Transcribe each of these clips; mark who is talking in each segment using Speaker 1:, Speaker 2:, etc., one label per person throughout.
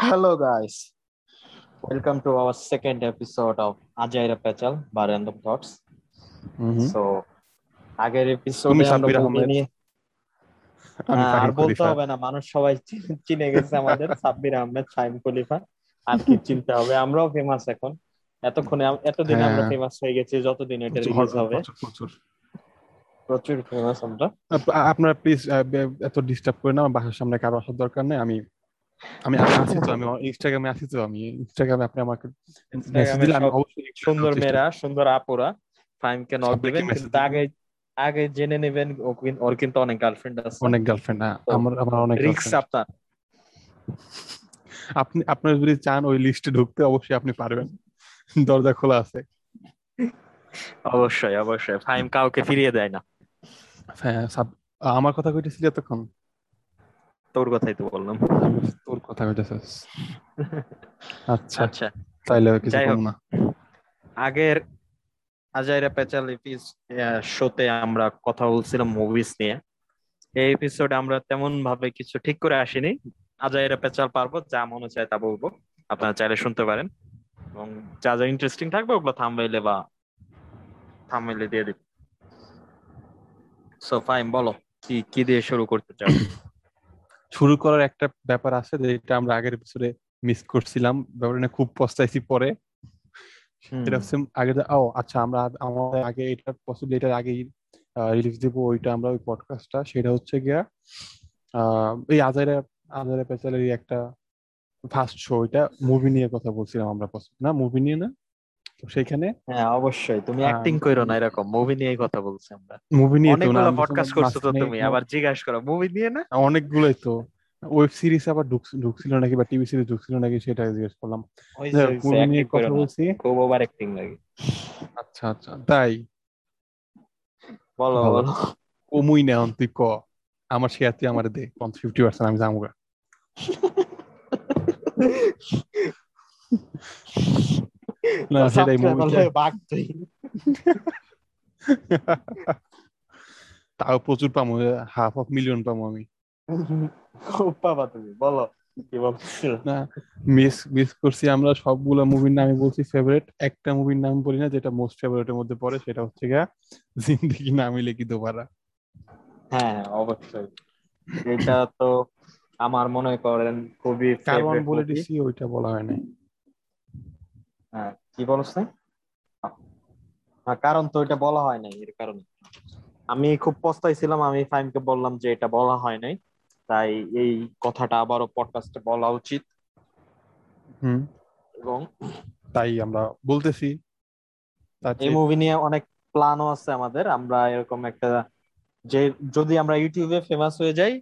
Speaker 1: Hello, guys. Welcome to our second episode of Ajaira Pechal বা Random Thoughts.
Speaker 2: হুম
Speaker 1: So, আগের এপিসোডে আমরা নিয়ে আহ, আর বলতে হবে না মানুষ সবাই চিনে গেছে আমাদের সাব্বির আহমেদ ফাহিম খলিফা। আর কি চিনতে হবে? আমরাও ফেমাস এখন। এতক্ষণে এতদিন আমরা
Speaker 2: হ্যাঁ।
Speaker 1: ফেমাস হয়ে গেছি যতদিন এটা রিলিজ হবে।
Speaker 2: প্রচুর,
Speaker 1: ফেমাস আমরা।
Speaker 2: আপ- আপনারা প্লিজ এত ডিস্টার্ব করে না আমার বাসার সামনে কারও আসার দরকার নেই আমি আমি আছি তো আমি ইনস্টাগ্রামে আছি তো আমি ইনস্টাগ্রামে আপনি আমাকে মেসেজ দিলে আমি অবশ্যই
Speaker 1: সুন্দর মেয়েরা সুন্দর আপুরা ফাহিমকে নক দিবেন কিন্তু আগে আগে জেনে নেবেন ওর কিন্তু অনেক গার্লফ্রেন্ড আছে।
Speaker 2: অনেক গার্লফ্রেন্ড হ্যাঁ আমার আমার অনেক
Speaker 1: রিক্স। আপনার।
Speaker 2: আপনি আপনার যদি চান ওই লিস্টে ঢুকতে অবশ্যই আপনি পারবেন। দরজা খোলা আছে।
Speaker 1: অবশ্যই অবশ্যই ফাহিম কাউকে ফিরিয়ে দেয় না।
Speaker 2: হ্যাঁ আমার কথা কইতেছিলি এতক্ষণ?
Speaker 1: তোর কথাই তো বললাম।
Speaker 2: তোর কথা কইতেছিস আচ্ছা
Speaker 1: আচ্ছা।
Speaker 2: তাইলে কিছু না।
Speaker 1: আগের আজাইরা পেচাল শোতে আমরা কথা বলছিলাম মুভিস নিয়ে। এই এপিসোড আমরা তেমন ভাবে কিছু ঠিক করে আসিনি। আজাইরা পেচাল পারব যা মনে চায় তা বলব। আপনারা চাইলে শুনতে পারেন। এবং যা যা ইন্টারেস্টিং থাকবে ওগুলো থামবাইলে বা থামবাইলে দিয়ে দিব। সো ফাইন বলো কি কি দিয়ে শুরু করতে চাও?
Speaker 2: শুরু করার একটা ব্যাপার আছে যেটা আমরা আগের এপিসোডে মিস করছিলাম। ব্যাপারটা খুব পস্তাইছি পরে। এটা হচ্ছে আগে ও আচ্ছা আমরা আমাদের আগে এটা পসিবলি এটার আগেই রিলিজ দেব ওইটা আমরা ওই পডকাস্টটা সেটা হচ্ছে গিয়া আহ, এই আজাইরা আজাইরা পেচালের একটা ফার্স্ট শো এটা মুভি নিয়ে কথা বলছিলাম আমরা না? মুভি নিয়ে না? সেখানে
Speaker 1: হ্যাঁ অবশ্যই। তুমি অ্যাক্টিং কইরো না এরকম। মুভি নিয়েই কথা বলছি আমরা।
Speaker 2: মুভি নিয়ে তো না
Speaker 1: অনেকগুলো পডকাস্ট করছ তো তুমি আবার জিজ্ঞাসা করো মুভি নিয়ে না?
Speaker 2: অনেকগুলোই তো। ওয়েব সিরিজ আবার ঢুকছ- ঢুকছিল নাকি বা টিভি সিরিজ ঢুকছিল নাকি সেটা জিজ্ঞেস করলাম। মুভি নিয়ে কথা বলছি।
Speaker 1: খুব ওভার অ্যাক্টিং লাগে।
Speaker 2: আচ্ছা আচ্ছা তাই?
Speaker 1: বলো। বলো।
Speaker 2: কমুই নেন তুই ক? আমার শেয়ার তুই আমার দে ফিফটি পার্সেন্ট আমি যাব গা। না সেটাই মুভি
Speaker 1: বাঘ তুই
Speaker 2: তাও প্রচুর পামো হাফ অফ মিলিয়ন পামো আমি
Speaker 1: খুব পাবা তুমি বলো
Speaker 2: না মিস মিস করছি আমরা সবগুলো মুভির নামই বলছি ফেভারিট একটা মুভির নাম বলি না যেটা মোস্ট ফেভারিটের মধ্যে পড়ে সেটা হচ্ছে গা জিন্দেগি না মিলে কি দোবারা
Speaker 1: হ্যাঁ অবশ্যই। এটা তো আমার মনে করেন খুবই
Speaker 2: কারণ বলে। দিছি ওইটা বলা হয় নাই।
Speaker 1: হ্যাঁ কি বলছ কারণ তো এটা বলা হয় নাই এর কারণে। আমি খুব পস্তাইছিলাম আমি ফাইমকে বললাম যে এটা বলা হয় নাই তাই এই কথাটা আবারও পডকাস্টে বলা উচিত।
Speaker 2: হুম।
Speaker 1: এবং
Speaker 2: তাই আমরা বলতেছি
Speaker 1: এই মুভি নিয়ে অনেক প্ল্যানও আছে আমাদের আমরা এরকম একটা যে যদি আমরা ইউটিউবে ফেমাস হয়ে যাই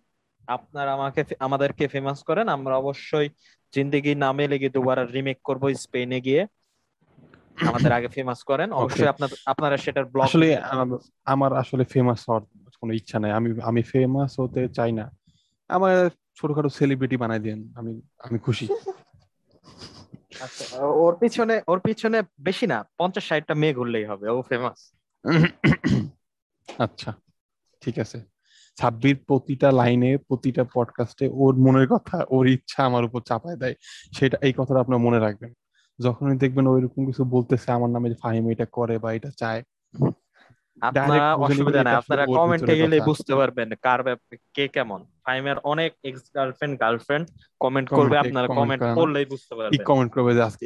Speaker 1: আপনারা আমাকে আমাদেরকে ফেমাস করেন আমরা অবশ্যই জিন্দেগি নামে লেগে দুবার রিমেক করব স্পেনে গিয়ে। আমাদের আগে ফেমাস করেন অবশ্যই আপনার আপনারা সেটার ব্লগ
Speaker 2: আসলে আমার আসলে ফেমাস হওয়ার কোনো ইচ্ছা নাই। আমি আমি ফেমাস হতে চাই না। আমার ছোটখাটো সেলিব্রিটি বানাই দেন আমি আমি খুশি।
Speaker 1: আচ্ছা, ওর পিছনে ওর পিছনে বেশি না পঞ্চাশ ষাটটা মেয়ে ঘুরলেই হবে ও ফেমাস
Speaker 2: আচ্ছা ঠিক আছে। ছাব্বির প্রতিটা লাইনে প্রতিটা পডকাস্টে ওর মনের কথা ওর ইচ্ছা আমার উপর চাপায় দেয়। সেটা এই কথাটা আপনার মনে রাখবেন। যখনই দেখবেন ওইরকম কিছু বলতেছে আমার নামে যে ফাহিম এটা করে বা এটা চায়
Speaker 1: আপনারা অসুবিধা নাই। আপনারা কমেন্টে গেলে বুঝতে পারবেন কার ব্যাপারে কে কেমন। ফাইমের অনেক এক্স গার্লফ্রেন্ড গার্লফ্রেন্ড কমেন্ট করবে আপনারা। কমেন্ট
Speaker 2: করে
Speaker 1: করলেই বুঝতে পারবেন।
Speaker 2: কমেন্ট করবে যে আজকে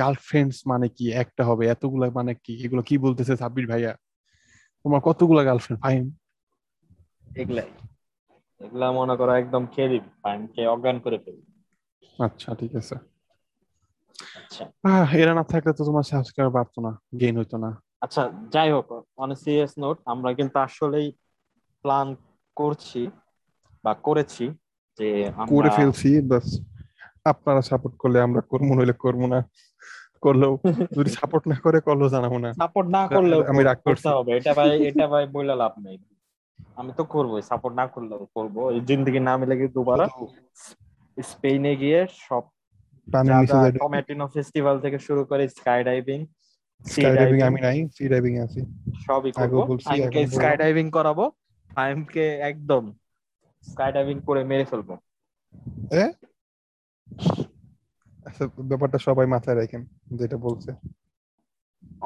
Speaker 2: গার্লফ্রেন্ডস মানে কি? একটা হবে এতগুলা মানে কি? এগুলো কি বলতেছে সাব্বির ভাইয়া? তোমার কতগুলা গার্লফ্রেন্ড ফাহিম?
Speaker 1: এগুলাই। এগুলা মনে করো একদম খেয়ে দিবি ফাইমকে অজ্ঞান করে ফেলবি।
Speaker 2: আচ্ছা ঠিক আছে। এরা না থাকলে তো তোমার সাবস্ক্রাইবার বাড়তো না গেইন হইতো না।
Speaker 1: আচ্ছা যাই হোক অন সিরিয়াস নোট আমরা কিন্তু আসলেই প্ল্যান করছি বা করেছি যে
Speaker 2: করে ফেলছি বাস আপনারা সাপোর্ট করলে আমরা করব নইলে করব না। করলেও যদি সাপোর্ট না করে করলেও জানাব না।
Speaker 1: সাপোর্ট না করলেও
Speaker 2: আমি রাগ
Speaker 1: করতে হবে এটা ভাই এটা ভাই বলে লাভ নেই। আমি তো করবোই সাপোর্ট না করলেও করব। এই জিন্দগি না মিলে গিয়ে দুবার স্পেনে গিয়ে সব টমেটিনো ফেস্টিভ্যাল থেকে শুরু করে স্কাই ডাইভিং
Speaker 2: স্কাই ডাইভিং আমি নাই সি ডাইভিং আছি।
Speaker 1: সবই করব। স্কাই ডাইভিং করাবো। একদম স্কাই ডাইভিং করে মেরে ফেলব।
Speaker 2: এ? আচ্ছা ব্যাপারটা সবাই মাথায় রাখেন যেটা বলছে।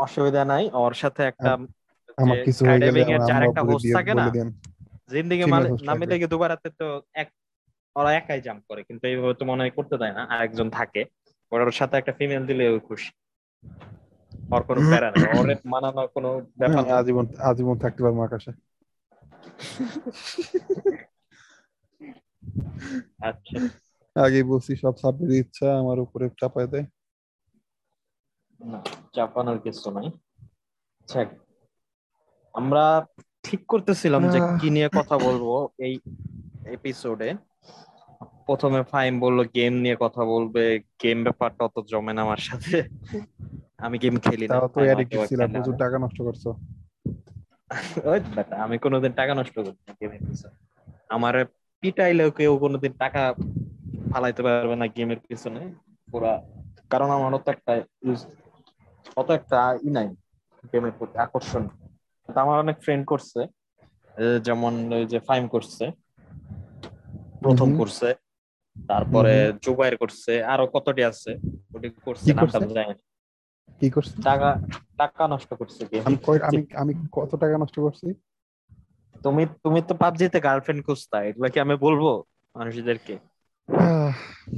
Speaker 1: অসুবিধা নাই ওর সাথে একটা
Speaker 2: আমার কিছু হয়ে গেলে
Speaker 1: এর
Speaker 2: আমার
Speaker 1: host
Speaker 2: দিয়ে
Speaker 1: থাকে না? জিন্দিগি নামে। লেগে দুবারাতে তো এক ওরা একাই জাম্প করে কিন্তু এইভাবে তো মনে হয় করতে দেয় না আরেকজন থাকে ওর সাথে একটা ফিমেল দিলে ও খুশি। ওর কোনো প্যারা নেই ওর মানানোর কোনো ব্যাপার
Speaker 2: আজীবন আজীবন থাকতে পারব আকাশে।
Speaker 1: আচ্ছা।
Speaker 2: আগে বলছি সব সাবজেক্টের ইচ্ছা আমার উপরে চাপায় দেয়।
Speaker 1: না চাপানোর কিছু নাই। আমরা ঠিক করতেছিলাম যে কি নিয়ে কথা বলব এই এপিসোডে প্রথমে ফাইম বলল গেম নিয়ে কথা বলবে। গেম ব্যাপারটা অত জমে না আমার সাথে। আমি গেম খেলি না।
Speaker 2: তো ছিলাম প্রচুর টাকা নষ্ট করছ।
Speaker 1: ওই আমি কোনোদিন টাকা নষ্ট করি না গেমের পিছনে। আমার পিটাইলেও কেউ কোনোদিন টাকা ফালাইতে পারবে না গেমের পিছনে। পুরা কারণ আমার অত একটা অত একটা ই নাই গেমের প্রতি আকর্ষণ। আমার অনেক ফ্রেন্ড করছে যেমন ওই যে ফাইম করছে। প্রথম করছে তারপরে। জুবাইর করছে আরও কতটি আছে? ওটি করছে
Speaker 2: কি
Speaker 1: নামটা? জানি
Speaker 2: কি করছি?
Speaker 1: টাকা টাকা নষ্ট করছে গেম
Speaker 2: আমি আমি আমি কত টাকা নষ্ট করছি?
Speaker 1: তুমি তুমি তো পাবজিতে গার্লফ্রেন্ড খুঁজতা এগুলা কি আমি বলব মানুষদেরকে?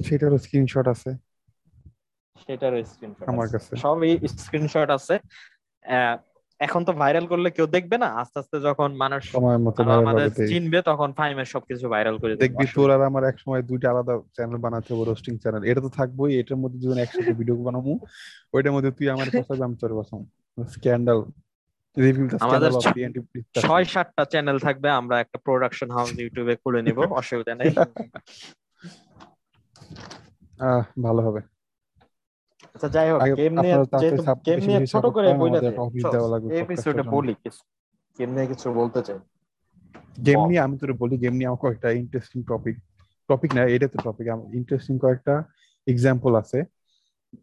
Speaker 2: সেটারও স্ক্রিনশট আছে।
Speaker 1: সেটারও স্ক্রিনশট
Speaker 2: আমার কাছে।
Speaker 1: সবই স্ক্রিনশট আছে। এখন তো ভাইরাল করলে কেউ দেখবে না। আস্তে আস্তে যখন মানুষ
Speaker 2: সময় মতো
Speaker 1: আমাদের চিনবে তখন ফাইমের সবকিছু ভাইরাল করে
Speaker 2: দেখবি তোর আর আমার এক সময় দুইটা আলাদা চ্যানেল বানাতে হবে রোস্টিং চ্যানেল এটা তো থাকবোই এটার মধ্যে দুজন একসাথে ভিডিও বানাবো। ওইটার মধ্যে তুই আমার কথা আমি তোর বাসাম স্ক্যান্ডাল
Speaker 1: আমাদের ছয় সাতটা চ্যানেল থাকবে আমরা একটা প্রোডাকশন হাউস ইউটিউবে খুলে নিব অসুবিধা নেই।
Speaker 2: আহ ভালো হবে।
Speaker 1: আচ্ছা যাই হোক গেম নিয়ে গেম নিয়ে ছোট করে এপিসোডে বলি কিছু গেম নিয়ে কিছু বলতে চাই?
Speaker 2: গেম নিয়ে আমি তোর বলি গেম নিয়ে আমার কয়েকটা ইন্টারেস্টিং টপিক টপিক না এটা তো টপিক ইন্টারেস্টিং কয়েকটা এক্সাম্পল আছে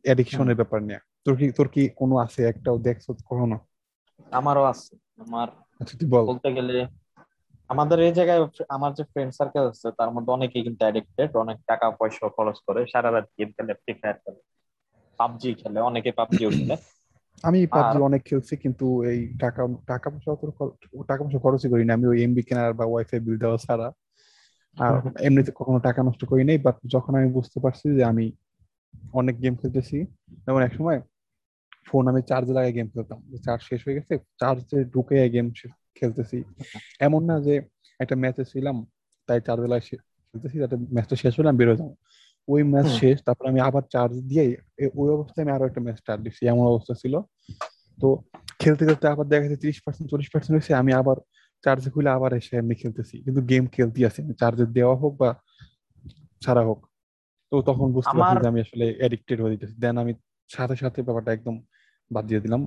Speaker 2: অ্যাডিকশনের ব্যাপার নিয়ে। তোর কি তোর কি কোনো আছে? একটাও দেখছ কখনো?
Speaker 1: আমারও আছে আমার।
Speaker 2: আচ্ছা তুই বল।
Speaker 1: বলতে গেলে আমাদের এই জায়গায় আমার যে ফ্রেন্ড সার্কেল আছে তার মধ্যে অনেকেই কিন্তু অ্যাডিক্টেড অনেক টাকা পয়সা খরচ করে সারা রাত গেম খেলে ফ্রি ফায়ার খেলে। পাবজি খেলে অনেকে পাবজিও খেলে।
Speaker 2: আমি পাবজি অনেক খেলছি কিন্তু এই টাকা টাকা পয়সা অত টাকা পয়সা খরচই করি না। আমি ওই এমবি কেনার বা ওয়াইফাই বিল দেওয়া ছাড়া। আর এমনিতে কখনো টাকা নষ্ট করি নাই বাট যখন আমি বুঝতে পারছি যে আমি অনেক গেম খেলতেছি যেমন এক সময় ফোন আমি চার্জে লাগাই গেম খেলতাম। চার্জ শেষ হয়ে গেছে চার্জে ঢুকে গেম খেলতেছি। এমন না যে একটা ম্যাচে ছিলাম তাই চার্জে লাগাই খেলতেছি যাতে ম্যাচটা শেষ হলে আমি বেরোয় যাব। ওই ম্যাচ শেষ তারপর আমি আবার চার্জ দিয়ে ওই অবস্থায় আমি আরও একটা ম্যাচ স্টার্ট দিচ্ছি এমন অবস্থা ছিল। তো খেলতে খেলতে আবার দেখা যাচ্ছে ত্রিশ পার্সেন্ট চল্লিশ পার্সেন্ট হয়েছে আমি আবার চার্জে খুলে আবার এসে এমনি খেলতেছি। কিন্তু গেম খেলতে আছি চার্জে দেওয়া হোক বা ছাড়া হোক। তো তখন বুঝতে পারছি যে আমি আসলে এডিক্টেড হয়ে যেতেছি। দেন আমি সাথে সাথে ব্যাপারটা একদম বাদ দিয়ে দিলাম।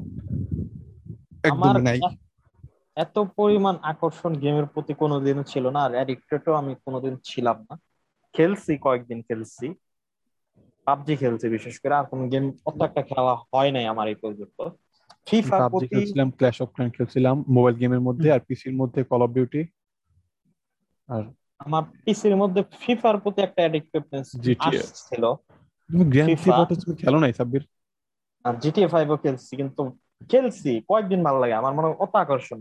Speaker 2: একদম নাই।
Speaker 1: এত পরিমাণ আকর্ষণ গেমের প্রতি কোনোদিনও ছিল না আর অ্যাডিক্টেডও আমি কোনোদিন ছিলাম না। খেলছি কয়েকদিন খেলছি। পাবজি খেলছি বিশেষ করে আর কোনো গেম অত একটা খেলা হয় নাই আমার এই পর্যন্ত। ফিফা
Speaker 2: পাবজি খেলছিলাম ক্ল্যাশ অফ ক্ল্যান খেলছিলাম মোবাইল গেমের মধ্যে আর পিসির মধ্যে কল অফ ডিউটি আর
Speaker 1: আমার পিসির মধ্যে ফিফার প্রতি একটা অ্যাডিক্টিভনেস ছিল
Speaker 2: তুমি গ্র্যান্ড থিফ অটো তুমি খেলো নাই সাব্বির?
Speaker 1: আর জিটিএ ফাইভও খেলছি কিন্তু খেলছি কয়েকদিন ভালো লাগে আমার মনে হয় অত আকর্ষণ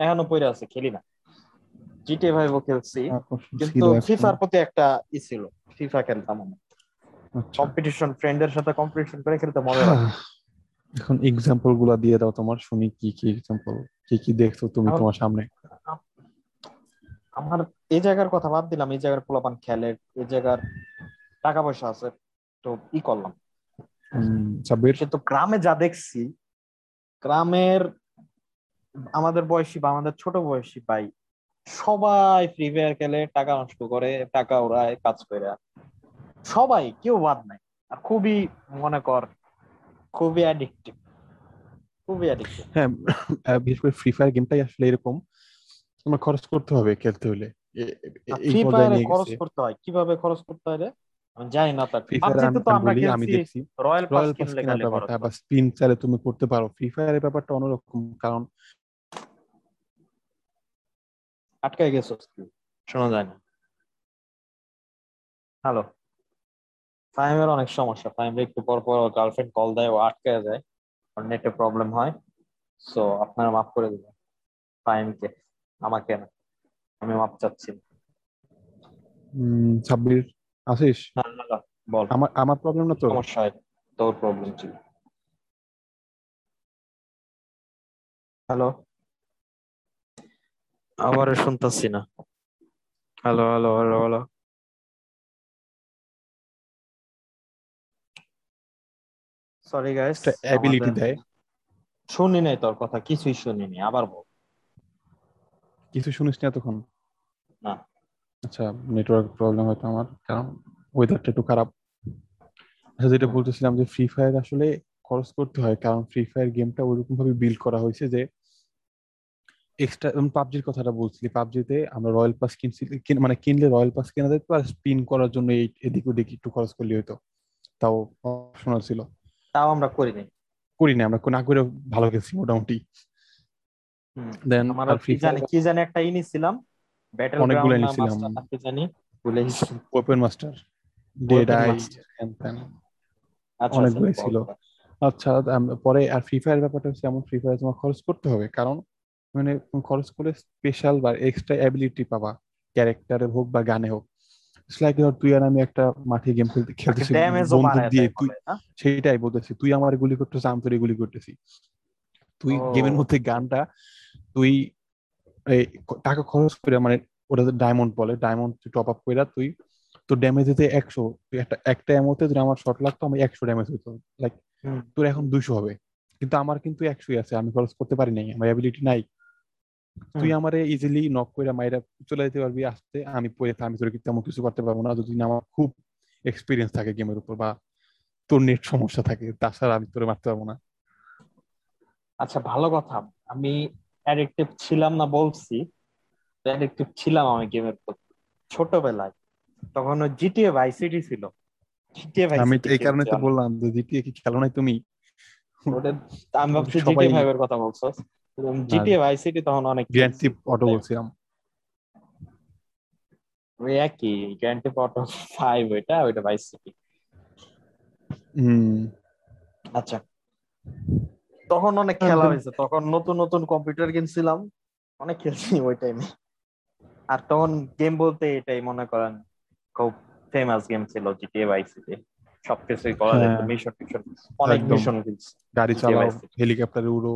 Speaker 1: এখনও পড়ে আছে খেলি না। জিটিএ ফাইভও খেলছি। কিন্তু ফিফার প্রতি একটা ই ছিল ফিফা খেলতাম আমি।
Speaker 2: আচ্ছা।
Speaker 1: কম্পিটিশন ফ্রেন্ডের সাথে কম্পিটিশন করে খেলতে মজা লাগে।
Speaker 2: এখন এক্সাম্পলগুলা দিয়ে দাও তোমার শুনি কি কি এক্সাম্পল কি কি দেখছ তুমি তোমার সামনে?
Speaker 1: আমার এই জায়গার কথা বাদ দিলাম এই জায়গার পোলাপান খেলে এই জায়গার টাকা পয়সা আছে তো ই করলাম।
Speaker 2: সাব্বির
Speaker 1: কিন্তু গ্রামে যা দেখছি গ্রামের আমাদের বয়সী বা আমাদের ছোট বয়সী ভাই সবাই ফ্রি ফায়ার খেলে টাকা নষ্ট করে টাকা ওড়ায় কাজ করে। সবাই কেউ বাদ নাই। আর খুবই মনে কর খুবই অ্যাডিক্টিভ খুবই অ্যাডিক্টিভ
Speaker 2: হ্যাঁ বিশেষ করে ফ্রি ফায়ার গেমটাই আসলে এরকম। তোমার খরচ করতে হবে খেলতে হলে।
Speaker 1: ফ্রি ফায়ারে খরচ করতে হয়। কীভাবে খরচ করতে হয় রে? আমি জানি না তার।
Speaker 2: ফ্রি ফায়ার
Speaker 1: পাবজিতে তো আমরা
Speaker 2: বলি আমি
Speaker 1: খেলছি
Speaker 2: দেখছি।
Speaker 1: রয়্যাল পাস কিনলে খরচ
Speaker 2: বা স্পিন চালে তুমি করতে পারো। ফ্রি ফায়ারের ব্যাপারটা অন্যরকম কারণ
Speaker 1: আটকায় গেছো শোনা যায় না হ্যালো ফাইমের অনেক সমস্যা ফাইমের একটু পর পর গার্লফ্রেন্ড কল দেয় ও আটকে যায় ওর নেটে প্রবলেম হয়। সো আপনারা মাফ করে দিবেন ফাইমকে আমাকে না আমি মাফ চাচ্ছি
Speaker 2: সাব্বির আসিস
Speaker 1: না না না, বল।
Speaker 2: আমার আমার প্রবলেম না তো
Speaker 1: সমস্যা তোর প্রবলেম ছিল। হ্যালো আবার শুনতেছি না। Hello hello hello hello. Sorry guys
Speaker 2: ability দেয়।
Speaker 1: শুনি নাই তোর কথা কিছুই শুনিনি আবার বল।
Speaker 2: কিছু শুনিস না তখন
Speaker 1: না।
Speaker 2: আচ্ছা নেটওয়ার্ক প্রবলেম হয়তো আমার কারণ ওয়েদারটা একটু খারাপ। আচ্ছা যেটা বলতেছিলাম যে ফ্রি ফায়ার আসলে খরচ করতে হয় কারণ ফ্রি ফায়ার গেমটা ওইরকম ভাবে বিল্ড করা হয়েছে যে এক্সট্রা পাবজির কথাটা বলছিলি। পাবজিতে আমরা রয়্যাল পাস কিনছি মানে কিনলে রয়্যাল পাস কেনা যেত আর স্পিন করার জন্য এই এদিক ওদিক একটু খরচ করলে হয়তো তাও অপশনাল ছিল।
Speaker 1: তাও আমরা করিনি।
Speaker 2: করি না আমরা না করে ভালো গেছি মোটামুটি। দেন
Speaker 1: আমরা কি
Speaker 2: ফ্রি
Speaker 1: জানি কি জানি একটা ই নিছিলাম ব্যাটল
Speaker 2: অনেকগুলো নিছিলাম।
Speaker 1: কি জানি ভুলে গেছি।
Speaker 2: Open master dead eye.
Speaker 1: আচ্ছা আচ্ছা,
Speaker 2: ছিল। আচ্ছা পরে আর ফ্রি ফায়ার ব্যাপারটা হচ্ছে এমন ফ্রি ফায়ার তোমার খরচ করতে হবে। কারণ মানে খরচ করে স্পেশাল বা এক্সট্রা অ্যাবিলিটি পাবা ক্যারেক্টারে হোক বা গানে হোক। লাইক ধর তুই আর আমি একটা মাঠে গেম খেলতে খেলতেছি বন্দুক দিয়ে তুই সেইটাই বলতেছি তুই আমার গুলি করতেছিস আমি তোর গুলি করতেছি। তুই। গেমের মধ্যে গানটা তুই এই টাকা খরচ করে মানে ওটা ডায়মন্ড বলে ডায়মন্ড তুই টপ আপ করে তুই তোর ড্যামেজ দিতে একশো তুই একটা একটা এমোতে যদি আমার শর্ট লাগতো আমি একশো ড্যামেজ হইতো লাইক তোর এখন দুইশো হবে। কিন্তু আমার কিন্তু একশোই আছে আমি খরচ করতে পারি নাই আমার অ্যাবিলিটি নাই। তুই। আমারে ইজিলি নক করে মাইরা চলে যেতে পারবি আসতে আমি পড়ে আমি তোর তেমন কিছু করতে পারব না। যদি না আমার খুব এক্সপিরিয়েন্স থাকে গেমের উপর বা তোর নেট সমস্যা থাকে তাছাড়া আমি তোরে মারতে পারব না।
Speaker 1: আচ্ছা ভালো কথা। আমি অ্যাডিক্টিভ ছিলাম না বলছি অ্যাডিক্টিভ ছিলাম আমি গেমের প্রতি। ছোটবেলায় তখন জিটিএ ভাই সিটি ছিল। জিটিএ ভাই
Speaker 2: আমি এই কারণে তো বললাম যে জিটিএ কি খেলো নাই তুমি?
Speaker 1: আমি ভাবছি জিটিএ এর কথা বলছো। জিটিএ ভাই সিটি তখন অনেক
Speaker 2: গ্র্যান্ড
Speaker 1: খেলছি।
Speaker 2: অটো বলছিলাম।
Speaker 1: ওই একই গ্র্যান্ড টেপ অটো ফাইভ ওইটা ওইটা ভাই সিটি
Speaker 2: হম।
Speaker 1: আচ্ছা। তখন অনেক খেলা
Speaker 2: হ্যাঁ,
Speaker 1: হয়েছে তখন নতুন নতুন কম্পিউটার কিনছিলাম অনেক খেলছি ওই টাইমে আর তখন গেম বলতে এটাই মনে করেন খুব ফেমাস গেম ছিল জিটিএ ভাই সিটি সবকিছুই করা যেত
Speaker 2: হ্যাঁ।
Speaker 1: মিশন টিশন অনেক। মিশন
Speaker 2: গাড়ি চালাও হেলিকপ্টারে উড়ো।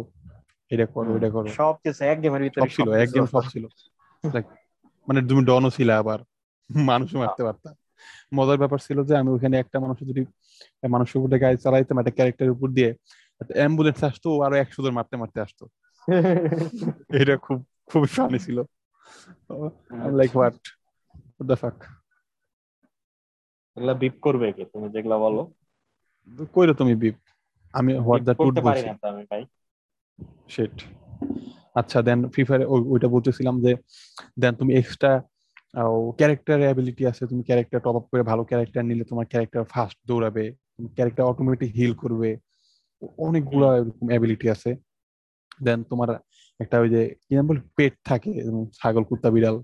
Speaker 2: এটা করো এটা করো।
Speaker 1: সবকিছু এক গেমের ভিতরে
Speaker 2: সব ছিল এক গেম সব ছিল। মানে তুমি ডনও ছিল আবার মানুষও মারতে পারতাম মজার ব্যাপার ছিল যে আমি ওখানে একটা মানুষ যদি মানুষের উপরে গাড়ি চালাইতাম একটা ক্যারেক্টারের উপর দিয়ে অ্যাম্বুলেন্স আসতো আরও একশো জন মারতে মারতে আসতো। এটা খুব খুব ফানি ছিল। লাইক হোয়াট দ্য ফাক
Speaker 1: এগুলা বিপ করবে কি? তুমি যেগুলা বলো।
Speaker 2: কইরো তুমি বিপ আমি হোয়াট দ্য টুট বলছি।
Speaker 1: আমি ভাই।
Speaker 2: শিট আচ্ছা দেন ফ্রি ফায়ার ওইটা বলতেছিলাম যে দেন তুমি এক্সট্রা ক্যারেক্টার অ্যাবিলিটি আছে তুমি ক্যারেক্টার টপ আপ করে ভালো ক্যারেক্টার নিলে তোমার ক্যারেক্টার ফাস্ট দৌড়াবে ক্যারেক্টার অটোমেটিক হিল করবে অনেকগুলো এরকম অ্যাবিলিটি আছে। দেন তোমার একটা ওই যে কি নাম বল পেট থাকে ছাগল কুত্তা বিড়াল